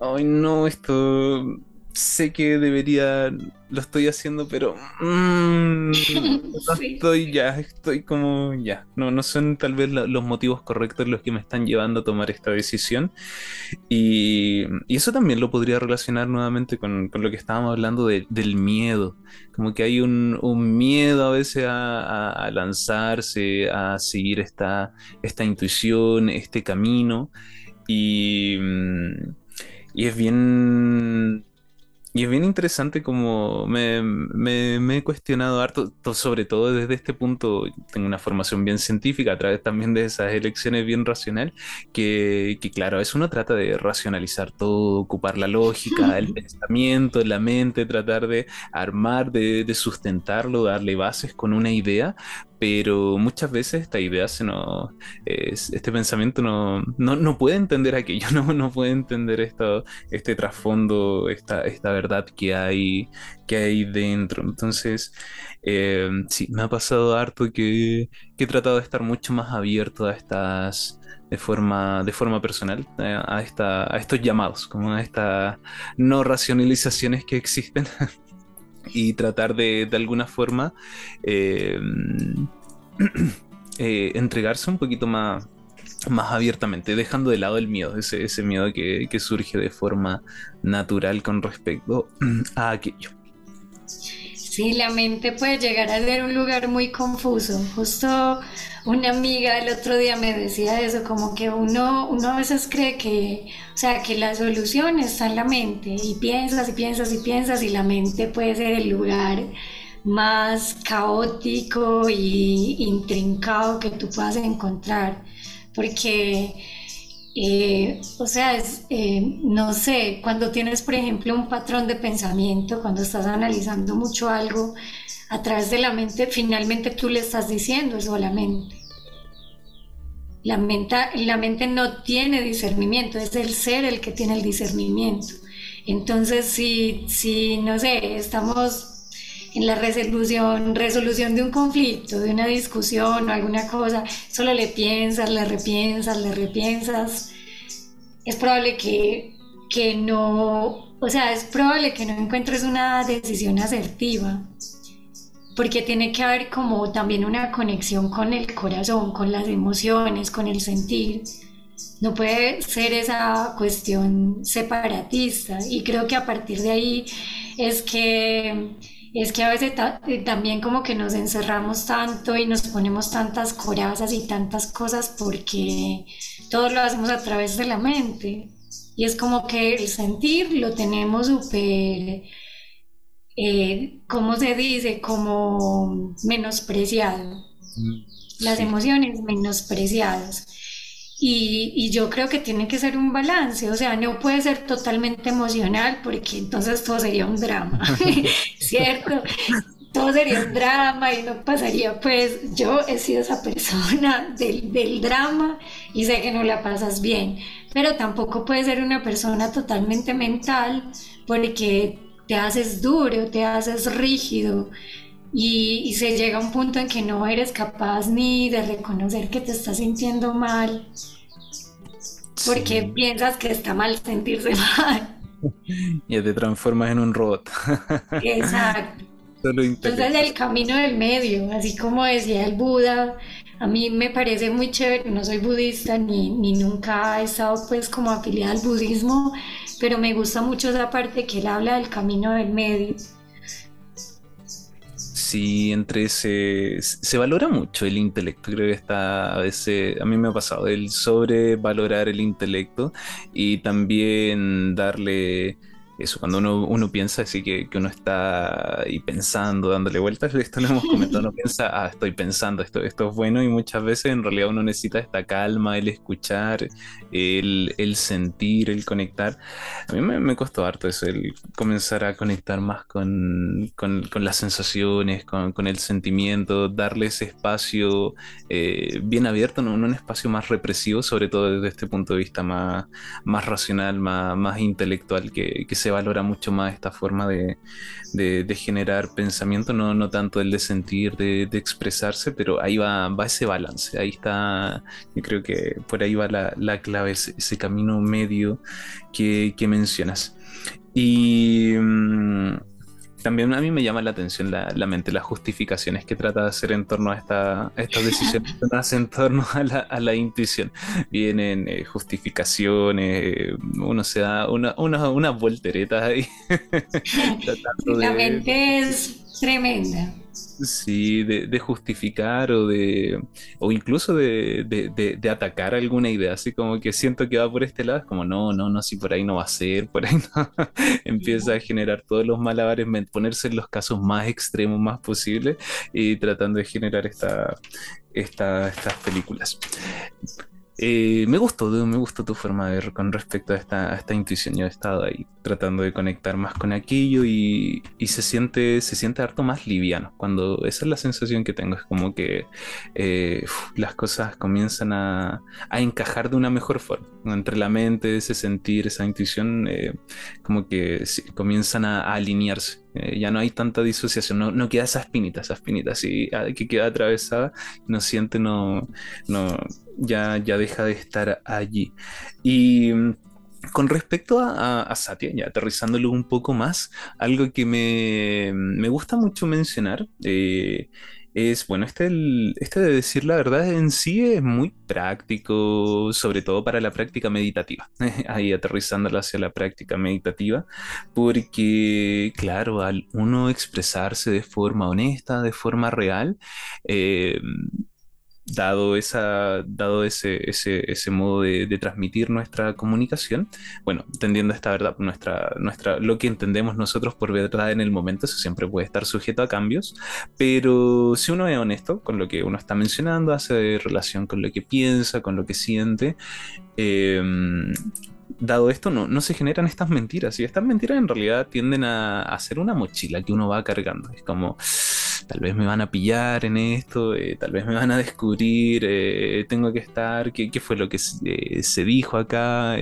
Speaker 1: ay no, esto sé que debería, lo estoy haciendo, pero mm, no estoy ya, estoy como ya. No, no son tal vez los motivos correctos los que me están llevando a tomar esta decisión. Y, eso también lo podría relacionar nuevamente con, lo que estábamos hablando del miedo. Como que hay un, miedo a veces a, lanzarse, a seguir esta, esta intuición, este camino. Y, y es bien y es bien interesante como me, he cuestionado harto, sobre todo desde este punto, tengo una formación bien científica a través también de esas elecciones bien racional, que, claro, es uno trata de racionalizar todo, ocupar la lógica, el pensamiento, la mente, tratar de armar, de, de sustentarlo, darle bases con una idea, pero muchas veces esta idea se nos, este pensamiento no, no, puede entender aquello, no, no puede entender esto, este trasfondo, esta, esta verdad que hay, que hay dentro. Entonces, eh, sí, me ha pasado harto que, he tratado de estar mucho más abierto a estas, de forma, de forma personal, eh, a, esta, a estos llamados, como a estas no racionalizaciones que existen. y tratar de, de alguna forma eh, eh, entregarse un poquito más, más abiertamente, dejando de lado el miedo, ese, ese miedo que, surge de forma natural con respecto a aquello.
Speaker 2: Sí, la mente puede llegar a ser un lugar muy confuso. Justo una amiga el otro día me decía eso, como que uno, uno a veces cree que, o sea, que la solución está en la mente y piensas y piensas y piensas y la mente puede ser el lugar más caótico y intrincado que tú puedas encontrar. Porque eh, o sea, es, eh, no sé, cuando tienes, por ejemplo, un patrón de pensamiento, cuando estás analizando mucho algo a través de la mente, finalmente tú le estás diciendo eso a la mente. La mente, la mente no tiene discernimiento, es el ser el que tiene el discernimiento. Entonces, si, si no sé, estamos en la resolución, resolución de un conflicto, de una discusión o alguna cosa, solo le piensas, le repiensas, le repiensas, es probable que, que no, o sea, es probable que no encuentres una decisión asertiva, porque tiene que haber como también una conexión con el corazón, con las emociones, con el sentir. No puede ser esa cuestión separatista y creo que a partir de ahí es que es que a veces eh, también como que nos encerramos tanto y nos ponemos tantas corazas y tantas cosas porque todo lo hacemos a través de la mente. Y es como que el sentir lo tenemos súper, eh, ¿cómo se dice? Como menospreciado. Mm, Las emociones menospreciadas. Y, yo creo que tiene que ser un balance, o sea, no puede ser totalmente emocional porque entonces todo sería un drama, ¿cierto? Todo sería un drama y no pasaría, pues yo he sido esa persona del, del drama y sé que no la pasas bien, pero tampoco puede ser una persona totalmente mental porque te haces duro, te haces rígido, y, y, se llega a un punto en que no eres capaz ni de reconocer que te estás sintiendo mal, porque piensas que está mal sentirse mal.
Speaker 1: Ya te transformas en un robot.
Speaker 2: Exacto. Entonces el camino del medio, así como decía el Buda, a mí me parece muy chévere, no soy budista ni, ni nunca he estado pues como afiliada al budismo, pero me gusta mucho esa parte que él habla del camino del medio
Speaker 1: Sí, entre ese. Se valora mucho el intelecto. Creo que está a veces. A mí me ha pasado el sobrevalorar el intelecto y también darle eso, cuando uno, uno piensa así que, que, uno está ahí pensando, dándole vueltas, esto lo hemos comentado, uno piensa, ah, estoy pensando, esto, esto es bueno y muchas veces en realidad uno necesita esta calma, el escuchar, el, el sentir, el conectar. A mí me, me, costó harto eso, el comenzar a conectar más con, con, con las sensaciones, con, con, el sentimiento, darle ese espacio eh, bien abierto, no, no, un espacio más represivo, sobre todo desde este punto de vista más, más racional, más, más intelectual que, que se se valora mucho más esta forma de, generar pensamiento, no, no, tanto el de sentir, de, expresarse, pero ahí va, va, ese balance, ahí está, yo creo que por ahí va la, clave, ese, camino medio que, mencionas. Y... Mm, también a mí me llama la atención la, mente, las justificaciones que trata de hacer en torno a, esta, estas decisiones, en torno a la, a la intuición. Vienen eh, justificaciones, uno se da una, una, unas volteretas ahí.
Speaker 2: la mente es tremenda.
Speaker 1: Sí, de, justificar o de. o incluso de, atacar alguna idea. Así como que siento que va por este lado, es como no, no, no, si por ahí no va a ser, por ahí no. Empieza a generar todos los malabares, ponerse en los casos más extremos más posibles y tratando de generar esta, esta, estas películas. Eh, me gustó, me gustó tu forma de ver con respecto a esta, esta intuición. Yo he estado ahí tratando de conectar más con aquello y, se siente se siente harto más liviano. Cuando esa es la sensación que tengo, es como que eh, las cosas comienzan a, encajar de una mejor forma. Entre la mente, ese sentir, esa intuición, eh, como que comienzan a, alinearse. ya no hay tanta disociación, no, queda esa espinita, esa espinita así ah, que queda atravesada, no siente, no, ya, ya deja de estar allí. Y mm, con respecto a, Satya, ya aterrizándolo un poco más, algo que me, me gusta mucho mencionar, eh, es, bueno, este, este de decir la verdad en sí es muy práctico, sobre todo para la práctica meditativa, ahí aterrizándola hacia la práctica meditativa, porque, claro, al uno expresarse de forma honesta, de forma real, eh, dado, esa, dado ese, ese, ese modo de, transmitir nuestra comunicación, bueno, entendiendo esta verdad, nuestra, nuestra, lo que entendemos nosotros por verdad en el momento, eso siempre puede estar sujeto a cambios, pero si uno es honesto con lo que uno está mencionando, hace relación con lo que piensa, con lo que siente, em, dado esto, no, no, se generan estas mentiras. Y estas mentiras en realidad tienden a, a, ser una mochila que uno va cargando. Es como, tal vez me van a pillar en esto, eh, tal vez me van a descubrir, eh, tengo que estar, ¿qué, qué fue lo que se, eh, se dijo acá?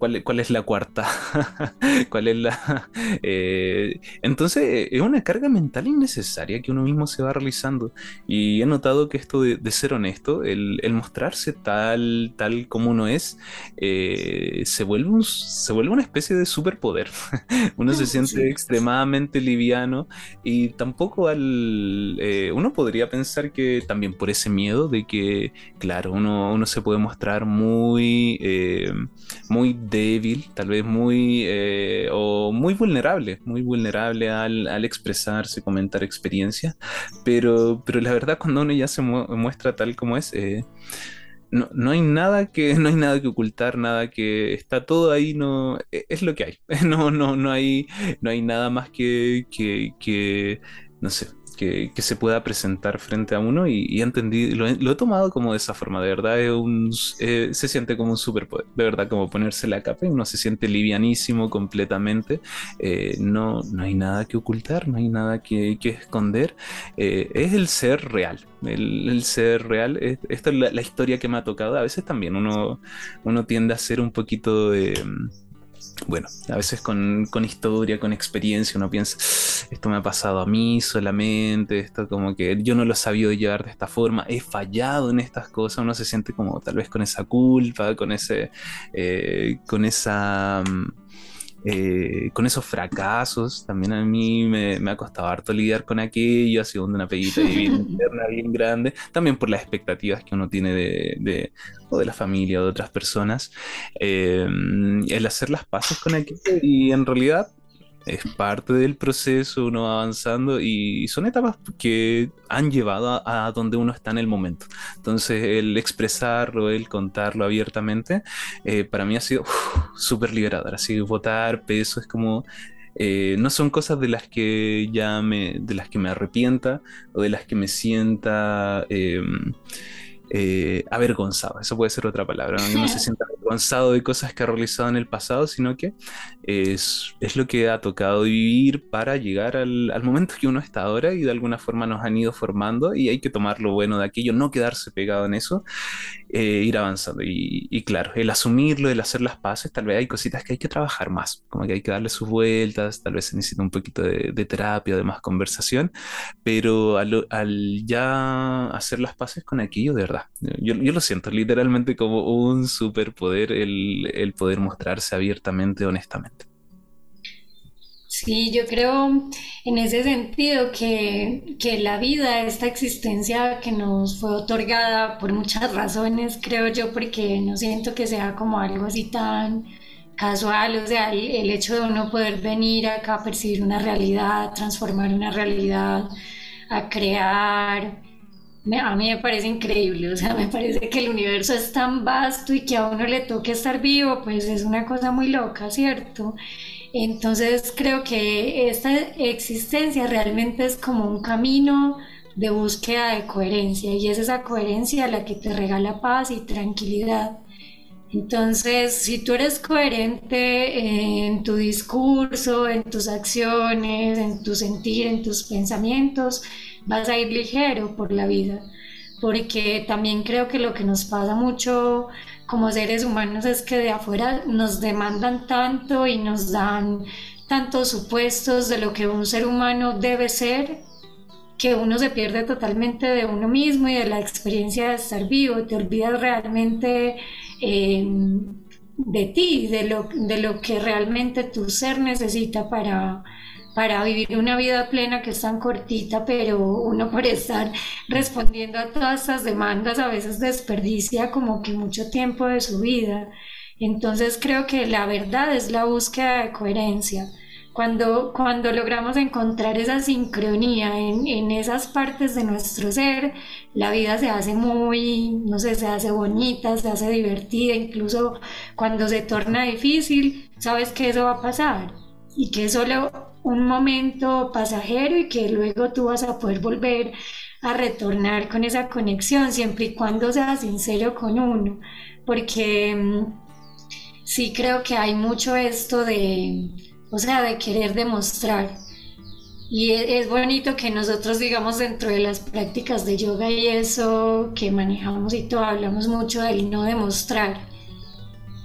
Speaker 1: ¿Cuál, es la cuarta? ¿Cuál es la...? Eh, entonces, es una carga mental innecesaria que uno mismo se va realizando. Y he notado que esto de, ser honesto, el, mostrarse tal, tal como uno es, eh, se, vuelve un, se vuelve una especie de superpoder. uno se siente extremadamente liviano y tampoco al... Eh, uno podría pensar que también por ese miedo de que, claro, uno, uno se puede mostrar muy... muy débil, tal vez muy eh, o muy vulnerable, muy vulnerable al, expresarse, comentar experiencias, pero, pero la verdad cuando uno ya se muestra tal como es, eh, no, no, hay nada que no hay nada que ocultar, nada que está todo ahí, no e, es lo que hay, no no no hay no hay nada más que que, que no sé que, se pueda presentar frente a uno y, entendí, lo, he tomado como de esa forma, de verdad es un, eh, se siente como un superpoder, de verdad como ponerse la capa y uno se siente livianísimo completamente, eh, no, no hay nada que ocultar, no hay nada que, esconder, eh, es el ser real, el, ser real, esta es la, la, historia que me ha tocado, a veces también uno, uno tiende a ser un poquito de bueno, a veces con, historia, con experiencia, uno piensa, esto me ha pasado a mí solamente, esto como que yo no lo sabido llevar de esta forma, he fallado en estas cosas, uno se siente como tal vez con esa culpa, con ese, eh, con esa... Mm, eh, con esos fracasos, también a mí me, ha costado harto lidiar con aquello, ha sido una peguita interna, bien grande, también por las expectativas que uno tiene de, o de la familia o de otras personas, eh, el hacer las paces con aquello y en realidad es parte del proceso, uno va avanzando y son etapas que han llevado a, donde uno está en el momento. Entonces, el expresarlo, el contarlo abiertamente, eh, para mí ha sido súper liberador. Así votar peso es como. Eh, no son cosas de las que ya me. de las que me arrepienta o de las que me sienta. Em, eh, avergonzado, eso puede ser otra palabra, ¿no? no se sienta avergonzado de cosas que ha realizado en el pasado, sino que es, es lo que ha tocado vivir para llegar al, al, momento que uno está ahora y de alguna forma nos han ido formando y hay que tomar lo bueno de aquello, no quedarse pegado en eso, eh, ir avanzando. Y, y, claro, el asumirlo, el hacer las paces, tal vez hay cositas que hay que trabajar más, como que hay que darle sus vueltas, tal vez se necesita un poquito de, de terapia, de más conversación, pero al, al ya hacer las paces con aquello, de verdad, yo, lo siento literalmente como un superpoder el, poder mostrarse abiertamente, honestamente.
Speaker 2: Sí, yo creo en ese sentido que, que, la vida, esta existencia que nos fue otorgada por muchas razones, creo yo, porque no siento que sea como algo así tan casual, o sea, el, el hecho de uno poder venir acá a percibir una realidad, transformar una realidad, a crear, a mí me parece increíble, o sea, me parece que el universo es tan vasto y que a uno le toque estar vivo, pues es una cosa muy loca, ¿cierto? Entonces creo que esta existencia realmente es como un camino de búsqueda de coherencia y es esa coherencia la que te regala paz y tranquilidad. Entonces, si tú eres coherente en tu discurso, en tus acciones, en tu sentir, en tus pensamientos, vas a ir ligero por la vida, porque también creo que lo que nos pasa mucho como seres humanos es que de afuera nos demandan tanto y nos dan tantos supuestos de lo que un ser humano debe ser que uno se pierde totalmente de uno mismo y de la experiencia de estar vivo, te olvidas realmente eh, de ti, de lo, de lo que realmente tu ser necesita para, para vivir una vida plena que es tan cortita, pero uno por estar respondiendo a todas estas demandas a veces desperdicia como que mucho tiempo de su vida. Entonces creo que la verdad es la búsqueda de coherencia. Cuando, cuando logramos encontrar esa sincronía en, en, esas partes de nuestro ser, la vida se hace muy, no sé, se hace bonita, se hace divertida, incluso cuando se torna difícil, sabes que eso va a pasar y que solo un momento pasajero y que luego tú vas a poder volver a retornar con esa conexión, siempre y cuando seas sincero con uno, porque mm, sí creo que hay mucho esto de, o sea, de querer demostrar. Y e, es, bonito que nosotros, digamos, dentro de las prácticas de yoga y eso que manejamos y todo, hablamos mucho del no demostrar.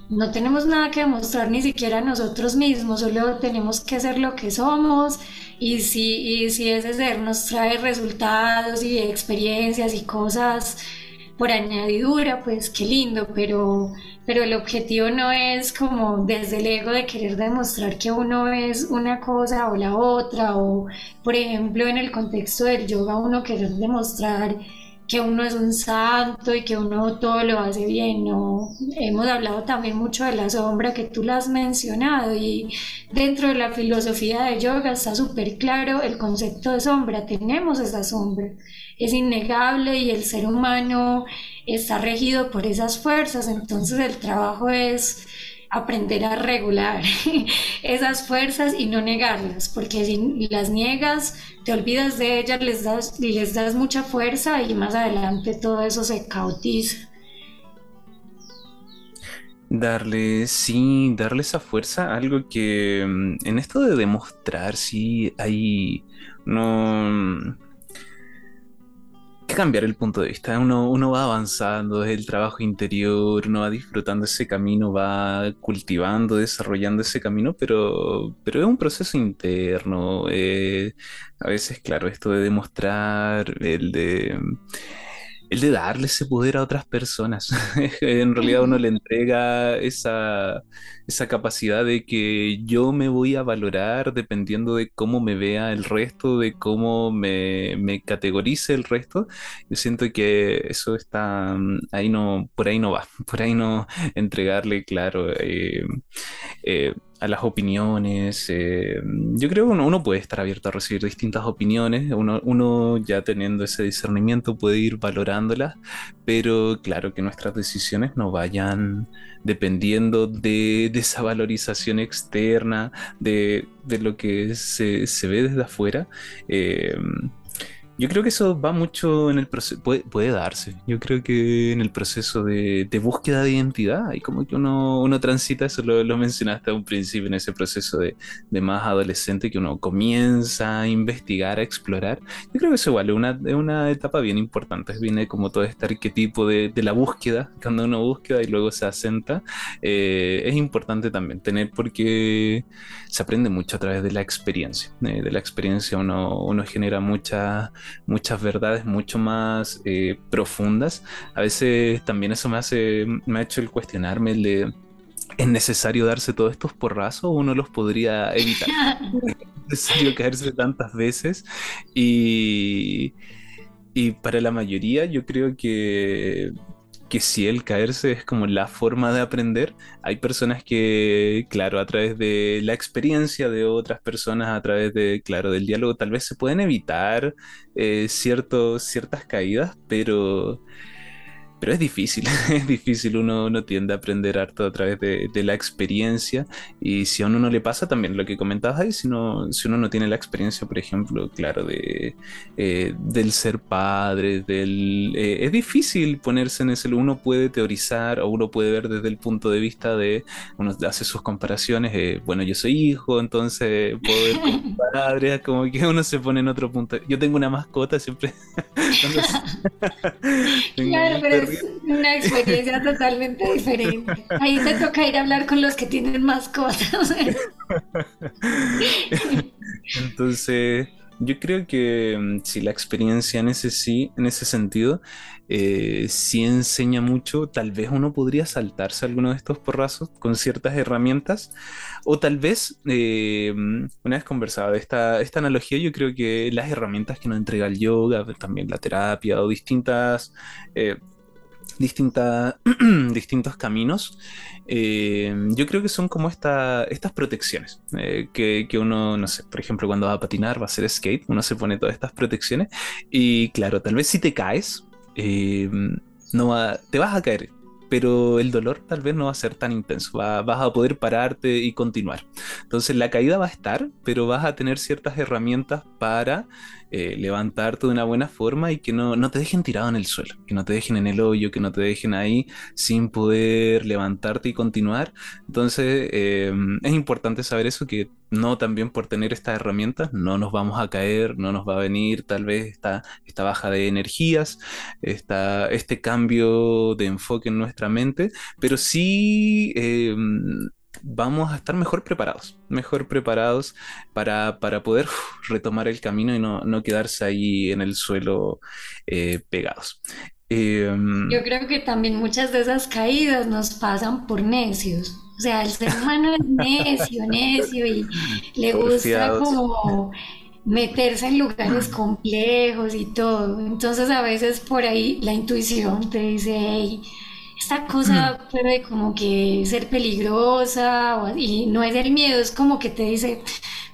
Speaker 2: No tenemos nada que demostrar ni siquiera nosotros mismos, solo tenemos que ser lo que somos y si, y si ese ser nos trae resultados y experiencias y cosas por añadidura, pues qué lindo, pero, pero el objetivo no es como desde el ego de querer demostrar que uno es una cosa o la otra, o por ejemplo en el contexto del yoga uno querer demostrar que uno es un santo y que uno todo lo hace bien, ¿no? Hemos hablado también mucho de la sombra que tú la has mencionado y dentro de la filosofía de yoga está súper claro el concepto de sombra, tenemos esa sombra, es innegable y el ser humano está regido por esas fuerzas, entonces el trabajo es aprender a regular esas fuerzas y no negarlas, porque si las niegas, te olvidas de ellas, les das, les das mucha fuerza y más adelante todo eso se cautiza.
Speaker 1: Darle, sí, darle esa fuerza, algo que mm, en esto de demostrar, sí, hay, no, que cambiar el punto de vista. Uno, uno va avanzando, es el trabajo interior, uno va disfrutando ese camino, va cultivando, desarrollando ese camino, pero, pero es un proceso interno. Eh, a veces, claro, esto de demostrar, el de el de darle ese poder a otras personas. en realidad uno le entrega esa, esa capacidad de que yo me voy a valorar dependiendo de cómo me vea el resto, de cómo me, me categorice el resto. Yo siento que eso está mm, ahí no, por ahí no va, por ahí no entregarle, claro, eh, eh, a las opiniones. Eh, yo creo que uno, puede estar abierto a recibir distintas opiniones, uno, uno, ya teniendo ese discernimiento puede ir valorándolas, pero claro que nuestras decisiones no vayan dependiendo de, esa valorización externa, de, lo que se, se, ve desde afuera. Eh, yo creo que eso va mucho en el proceso, puede, darse. Yo creo que en el proceso de, búsqueda de identidad, y como que uno, uno transita, eso lo, mencionaste a un principio, en ese proceso de, más adolescente, que uno comienza a investigar, a explorar. Yo creo que eso igual es una, etapa bien importante. Viene como todo este arquetipo de, la búsqueda, cuando uno busca y luego se asenta. Eh, es importante también tener porque se aprende mucho a través de la experiencia. Eh, de la experiencia uno, uno genera mucha muchas verdades mucho más eh, profundas. A veces también eso me hace, me ha hecho el cuestionarme el de ¿Es necesario darse todos estos porrazos o uno los podría evitar? ¿Es necesario caerse tantas veces? Y, y para la mayoría yo creo que que si el caerse es como la forma de aprender, hay personas que, claro, a través de la experiencia de otras personas, a través de, claro, del diálogo, tal vez se pueden evitar eh, ciertas caídas, pero pero es difícil, es difícil, uno, no tiende a aprender harto a través de, la experiencia y si a uno no le pasa también lo que comentabas ahí, si, si uno no tiene la experiencia, por ejemplo, claro, de, eh, del ser padre, del, eh, es difícil ponerse en ese, uno puede teorizar o uno puede ver desde el punto de vista de, uno hace sus comparaciones, eh, bueno, yo soy hijo, entonces puedo ver como padre, como que uno se pone en otro punto, yo tengo una mascota siempre.
Speaker 2: claro, pero una experiencia totalmente diferente. Ahí te toca ir a hablar con los que tienen más cosas.
Speaker 1: Entonces, yo creo que mm, si la experiencia en ese sí, en ese sentido, eh, sí enseña mucho. Tal vez uno podría saltarse alguno de estos porrazos con ciertas herramientas. O tal vez, eh, una vez conversado de esta, esta analogía, yo creo que las herramientas que nos entrega el yoga, también la terapia o distintas... Eh, distintas distintos caminos, eh, yo creo que son como esta, estas protecciones eh, que, que, uno, no sé, por ejemplo, cuando va a patinar, va a hacer skate, uno se pone todas estas protecciones y claro, tal vez si te caes, eh, no va, te vas a caer, pero el dolor tal vez no va a ser tan intenso, vas a poder pararte y continuar. Entonces la caída va a estar, pero vas a tener ciertas herramientas para eh, levantarte de una buena forma y que no, no, te dejen tirado en el suelo, que no te dejen en el hoyo, que no te dejen ahí sin poder levantarte y continuar. Entonces eh, es importante saber eso, que no también por tener estas herramientas no nos vamos a caer, no nos va a venir tal vez esta, esta baja de energías, esta, este cambio de enfoque en nuestra mente, pero sí... Eh, vamos a estar mejor preparados, mejor preparados para, poder retomar el camino y no, quedarse ahí en el suelo eh, pegados.
Speaker 2: Em, Yo creo que también muchas de esas caídas nos pasan por necios. O sea, el ser humano es necio, necio y le gusta como meterse en lugares complejos y todo. Entonces a veces por ahí la intuición te dice, hey, esta cosa puede como que ser peligrosa y no es el miedo, es como que te dice,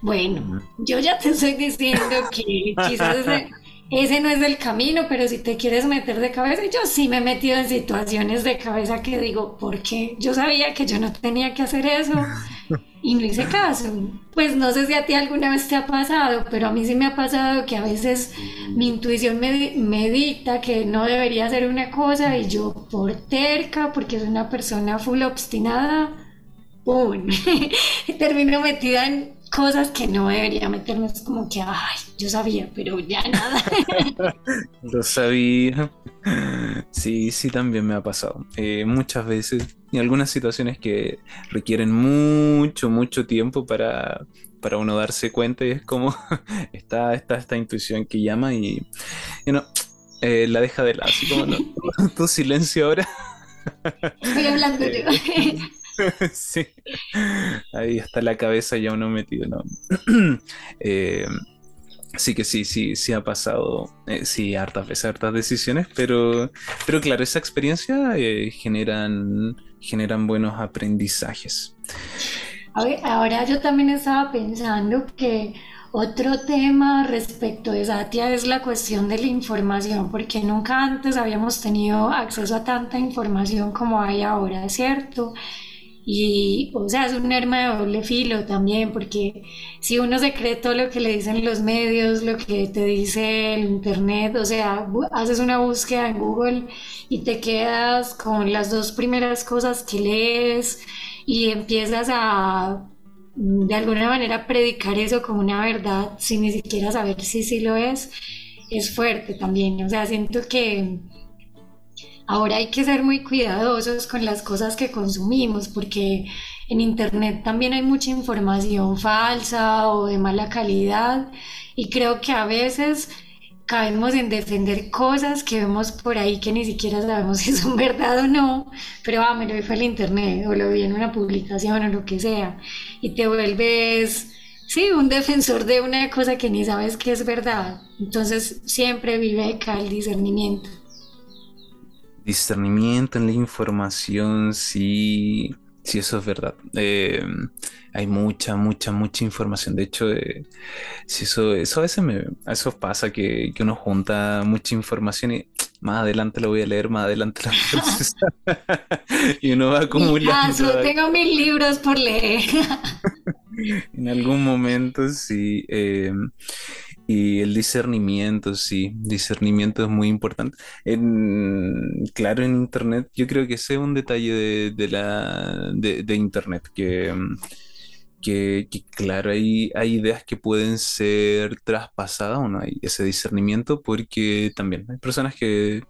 Speaker 2: bueno, yo ya te estoy diciendo que quizás ese, no es el camino, pero si te quieres meter de cabeza, yo sí me he metido en situaciones de cabeza que digo, ¿por qué? Yo sabía que yo no tenía que hacer eso y no hice caso. Pues no sé si a ti alguna vez te ha pasado, pero a mí sí me ha pasado que a veces mi intuición me, me dicta que no debería hacer una cosa y yo por terca, porque soy una persona full obstinada, ¡pum! termino metida en cosas que no debería meterme. Es como que, ay, yo sabía, pero ya nada.
Speaker 1: Lo sabía. Sí, sí, también me ha pasado. Eh, muchas veces y algunas situaciones que requieren mucho, mucho tiempo para, para uno darse cuenta y es como está, está esta intuición que llama y, no, eh, la deja de lado, así como no, tu silencio ahora.
Speaker 2: Estoy hablando yo.
Speaker 1: sí, ahí está la cabeza ya uno metido, ¿no? eh, Sí que sí, sí, sí ha pasado, eh, sí, hartas veces, hartas decisiones, pero, pero claro, esa experiencia eh, generan, generan buenos aprendizajes.
Speaker 2: ahora yo también estaba pensando que otro tema respecto de Satya es la cuestión de la información, porque nunca antes habíamos tenido acceso a tanta información como hay ahora, ¿cierto? Y, o sea, es un arma de doble filo también, porque si uno se cree todo lo que le dicen los medios, lo que te dice el internet, o sea, haces una búsqueda en Google y te quedas con las dos primeras cosas que lees y empiezas a, de alguna manera, predicar eso como una verdad sin ni siquiera saber si sí lo es, es fuerte también. O sea, siento que Ahora hay que ser muy cuidadosos con las cosas que consumimos porque en Internet también hay mucha información falsa o de mala calidad y creo que a veces caemos en defender cosas que vemos por ahí que ni siquiera sabemos si son verdad o no, pero ah, me lo vi fue el internet o lo vi en una publicación o lo que sea y te vuelves, sí, un defensor de una cosa que ni sabes que es verdad. Entonces siempre vive acá el discernimiento
Speaker 1: discernimiento en la información, sí, sí, eso es verdad. Eh, hay mucha, mucha, mucha información. De hecho, eh, si eso, eso a veces me, eso pasa que, que, uno junta mucha información y más adelante lo voy a leer, más adelante lo voy a procesar. y uno va acumulando.
Speaker 2: tengo mil libros por leer.
Speaker 1: en algún momento, sí. Eh, y el discernimiento, sí, discernimiento es muy importante. Claro, en Internet, yo creo que ese es un detalle de, la, de, Internet, que, que, claro, hay, hay ideas que pueden ser traspasadas o no hay ese discernimiento porque también hay personas que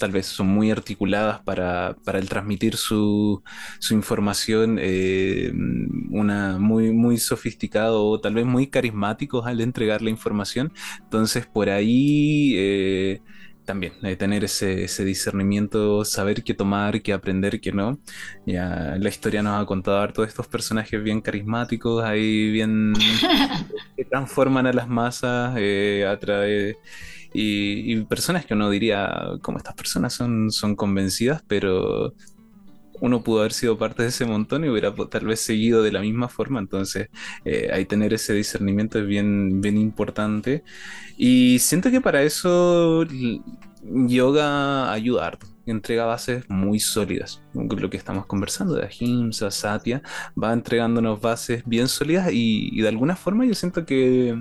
Speaker 1: tal vez son muy articuladas para, el transmitir su, información, eh, una muy, muy sofisticado o tal vez muy carismáticos al entregar la información. Entonces por ahí... Eh, también, de tener ese, ese, discernimiento, saber qué tomar, qué aprender, qué no. Ya la historia nos ha contado todos estos personajes bien carismáticos, ahí bien que transforman a las masas eh, a través y, personas que uno diría, como estas personas son, son convencidas, pero uno pudo haber sido parte de ese montón y hubiera tal vez seguido de la misma forma. Entonces, eh, ahí tener ese discernimiento es bien, bien importante. Y siento que para eso yoga ayuda entrega bases muy sólidas. Lo que estamos conversando de Ahimsa, Satya, va entregándonos bases bien sólidas y de alguna forma yo siento que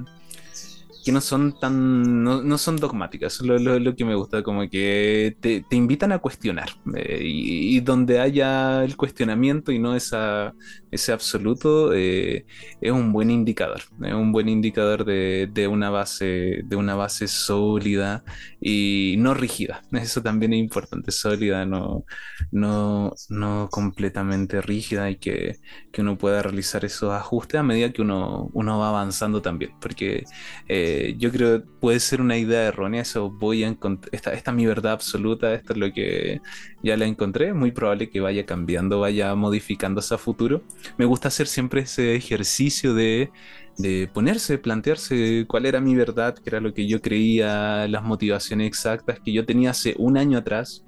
Speaker 1: que no son tan, no, son dogmáticas, lo, lo, que me gusta, como que te, invitan a cuestionar eh, y, donde haya el cuestionamiento y no esa, ese absoluto, eh, es un buen indicador, es un buen indicador de, de, una base, de una base sólida y no rígida, eso también es importante, sólida, no, no, no completamente rígida y que, que uno pueda realizar esos ajustes a medida que uno, uno va avanzando también, porque eh, yo creo puede ser una idea errónea, eso voy a esta, esta es mi verdad absoluta, esto es lo que ya la encontré, muy probable que vaya cambiando, vaya modificándose a futuro. Me gusta hacer siempre ese ejercicio de, de ponerse, plantearse cuál era mi verdad, qué era lo que yo creía, las motivaciones exactas que yo tenía hace un año atrás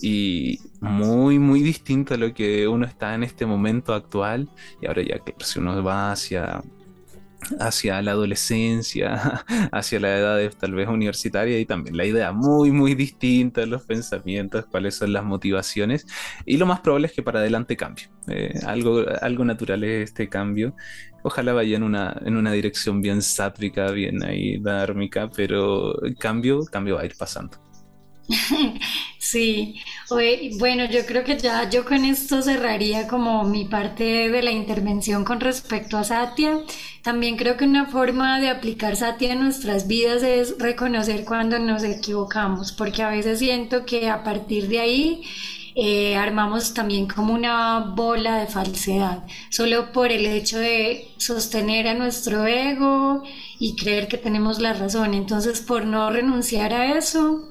Speaker 1: y muy, muy distinto a lo que uno está en este momento actual. Y ahora ya, que si uno va hacia hacia la adolescencia, hacia la edad tal vez universitaria y también la idea muy muy distinta, los pensamientos, cuáles son las motivaciones y lo más probable es que para adelante cambie. Eh, algo, algo natural es este cambio. Ojalá vaya en una, en una dirección bien sátrica, bien ahí dármica, pero cambio, cambio va a ir pasando.
Speaker 2: Sí, bueno, yo creo que ya yo con esto cerraría como mi parte de la intervención con respecto a Satya. También creo que una forma de aplicar Satya en nuestras vidas es reconocer cuando nos equivocamos, porque a veces siento que a partir de ahí eh, armamos también como una bola de falsedad, solo por el hecho de sostener a nuestro ego y creer que tenemos la razón. Entonces, por no renunciar a eso,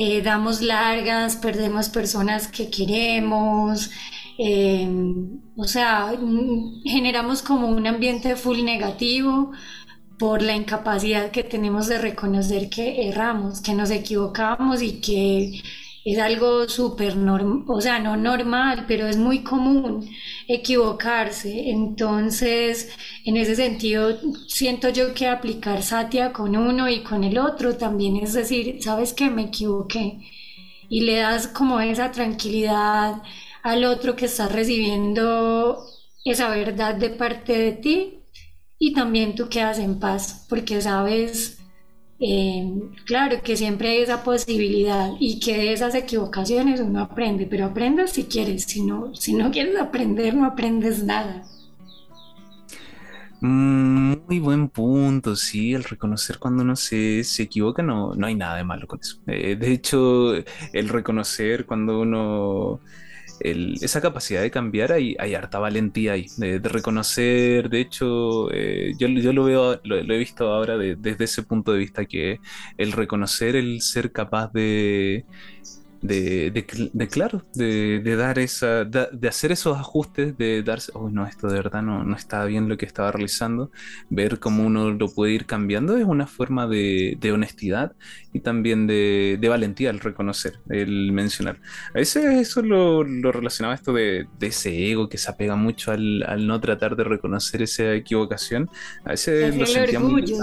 Speaker 2: eh, damos largas, perdemos personas que queremos, em, o sea, generamos como un ambiente full negativo por la incapacidad que tenemos de reconocer que erramos, que nos equivocamos y que es algo súper normal, o sea, no normal, pero es muy común equivocarse. Entonces, en ese sentido, siento yo que aplicar Satya con uno y con el otro también es decir, sabes que me equivoqué y le das como esa tranquilidad al otro que está recibiendo esa verdad de parte de ti y también tú quedas en paz porque sabes eh, claro que siempre hay esa posibilidad y que de esas equivocaciones uno aprende, pero aprendes si quieres, si no, si no quieres aprender no aprendes nada.
Speaker 1: Mm, muy buen punto, sí, el reconocer cuando uno se, se equivoca no, no hay nada de malo con eso. Eh, de hecho, el reconocer cuando uno esa capacidad de cambiar, hay, hay harta valentía ahí, de, reconocer, de hecho, eh, yo, yo, lo veo, lo, he visto ahora desde ese punto de vista que el reconocer, el ser capaz de, de, de, claro, de, dar esa, de, hacer esos ajustes, de darse, oh no, esto de verdad no, no estaba bien lo que estaba realizando, ver cómo uno lo puede ir cambiando es una forma de, honestidad y también de, valentía el reconocer, el mencionar. A veces eso lo, lo relacionaba esto de, ese ego que se apega mucho al, al, no tratar de reconocer esa equivocación. A veces lo el orgullo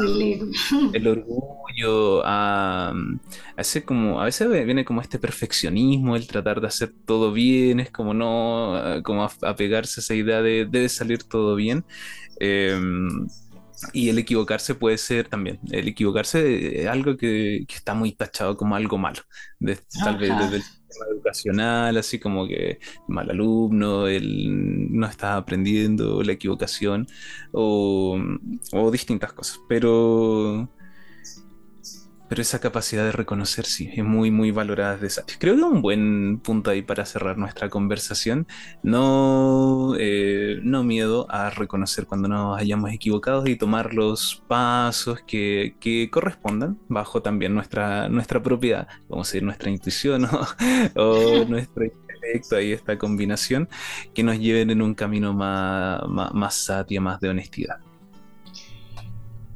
Speaker 1: El orgullo, a, a, veces como, a veces viene como este perfecto perfeccionismo, el tratar de hacer todo bien, es como no, eh, como apegarse a esa idea de debe salir todo bien. Em, y el equivocarse puede ser también, el equivocarse es algo que, está muy tachado como algo malo, tal vez desde el sistema educacional, así como que mal alumno, él no está aprendiendo, la equivocación o, o distintas cosas, pero pero esa capacidad de reconocer sí, es muy, muy valorada de esa. Creo que un buen punto ahí para cerrar nuestra conversación. No, eh, no miedo a reconocer cuando nos hayamos equivocado y tomar los pasos que, que correspondan bajo también nuestra, nuestra propia, vamos a decir, nuestra intuición o, nuestro intelecto, ahí esta combinación, que nos lleven en un camino más, más, más más de honestidad.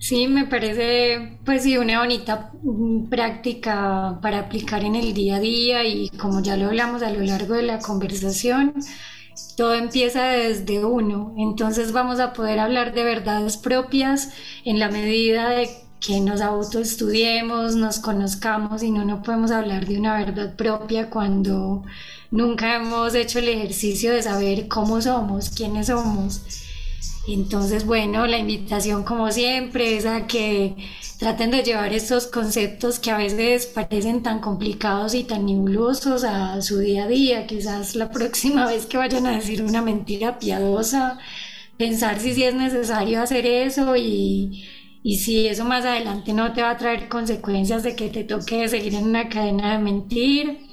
Speaker 2: Sí, me parece pues sí una bonita mm, práctica para aplicar en el día a día y como ya lo hablamos a lo largo de la conversación, todo empieza desde uno, entonces vamos a poder hablar de verdades propias en la medida de que nos autoestudiemos, nos conozcamos y no, no podemos hablar de una verdad propia cuando nunca hemos hecho el ejercicio de saber cómo somos, quiénes somos. Entonces, bueno, la invitación como siempre es a que traten de llevar estos conceptos que a veces parecen tan complicados y tan nebulosos a su día a día. Quizás la próxima vez que vayan a decir una mentira piadosa, pensar si sí es necesario hacer eso y, y si eso más adelante no te va a traer consecuencias de que te toque seguir en una cadena de mentir.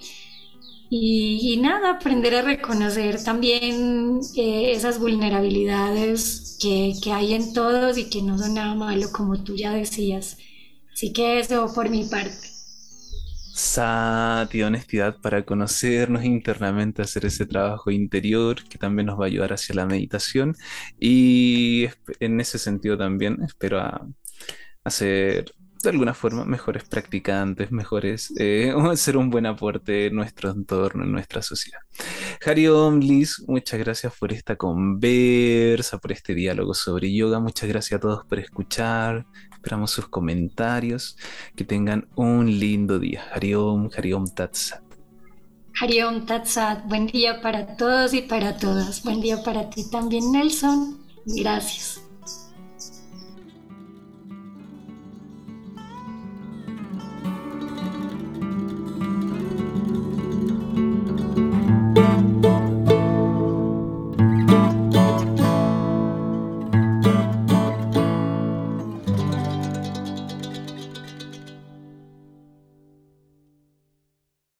Speaker 2: Y, nada, aprender a reconocer también eh, esas vulnerabilidades que, que, hay en todos y que no son nada malo, como tú ya decías. Así que eso por mi parte.
Speaker 1: Sati, honestidad para conocernos internamente, hacer ese trabajo interior que también nos va a ayudar hacia la meditación. Y en ese sentido también espero a hacer de alguna forma mejores practicantes, mejores, eh, ser un buen aporte en nuestro entorno, en nuestra sociedad. Hariom, Liz, muchas gracias por esta conversa, por este diálogo sobre yoga. Muchas gracias a todos por escuchar. Esperamos sus comentarios. Que tengan un lindo día. Hariom, Hariom Tatsat.
Speaker 2: Hariom Tatsat. Buen día para todos y para todas. Buen día para ti también, Nelson. Gracias.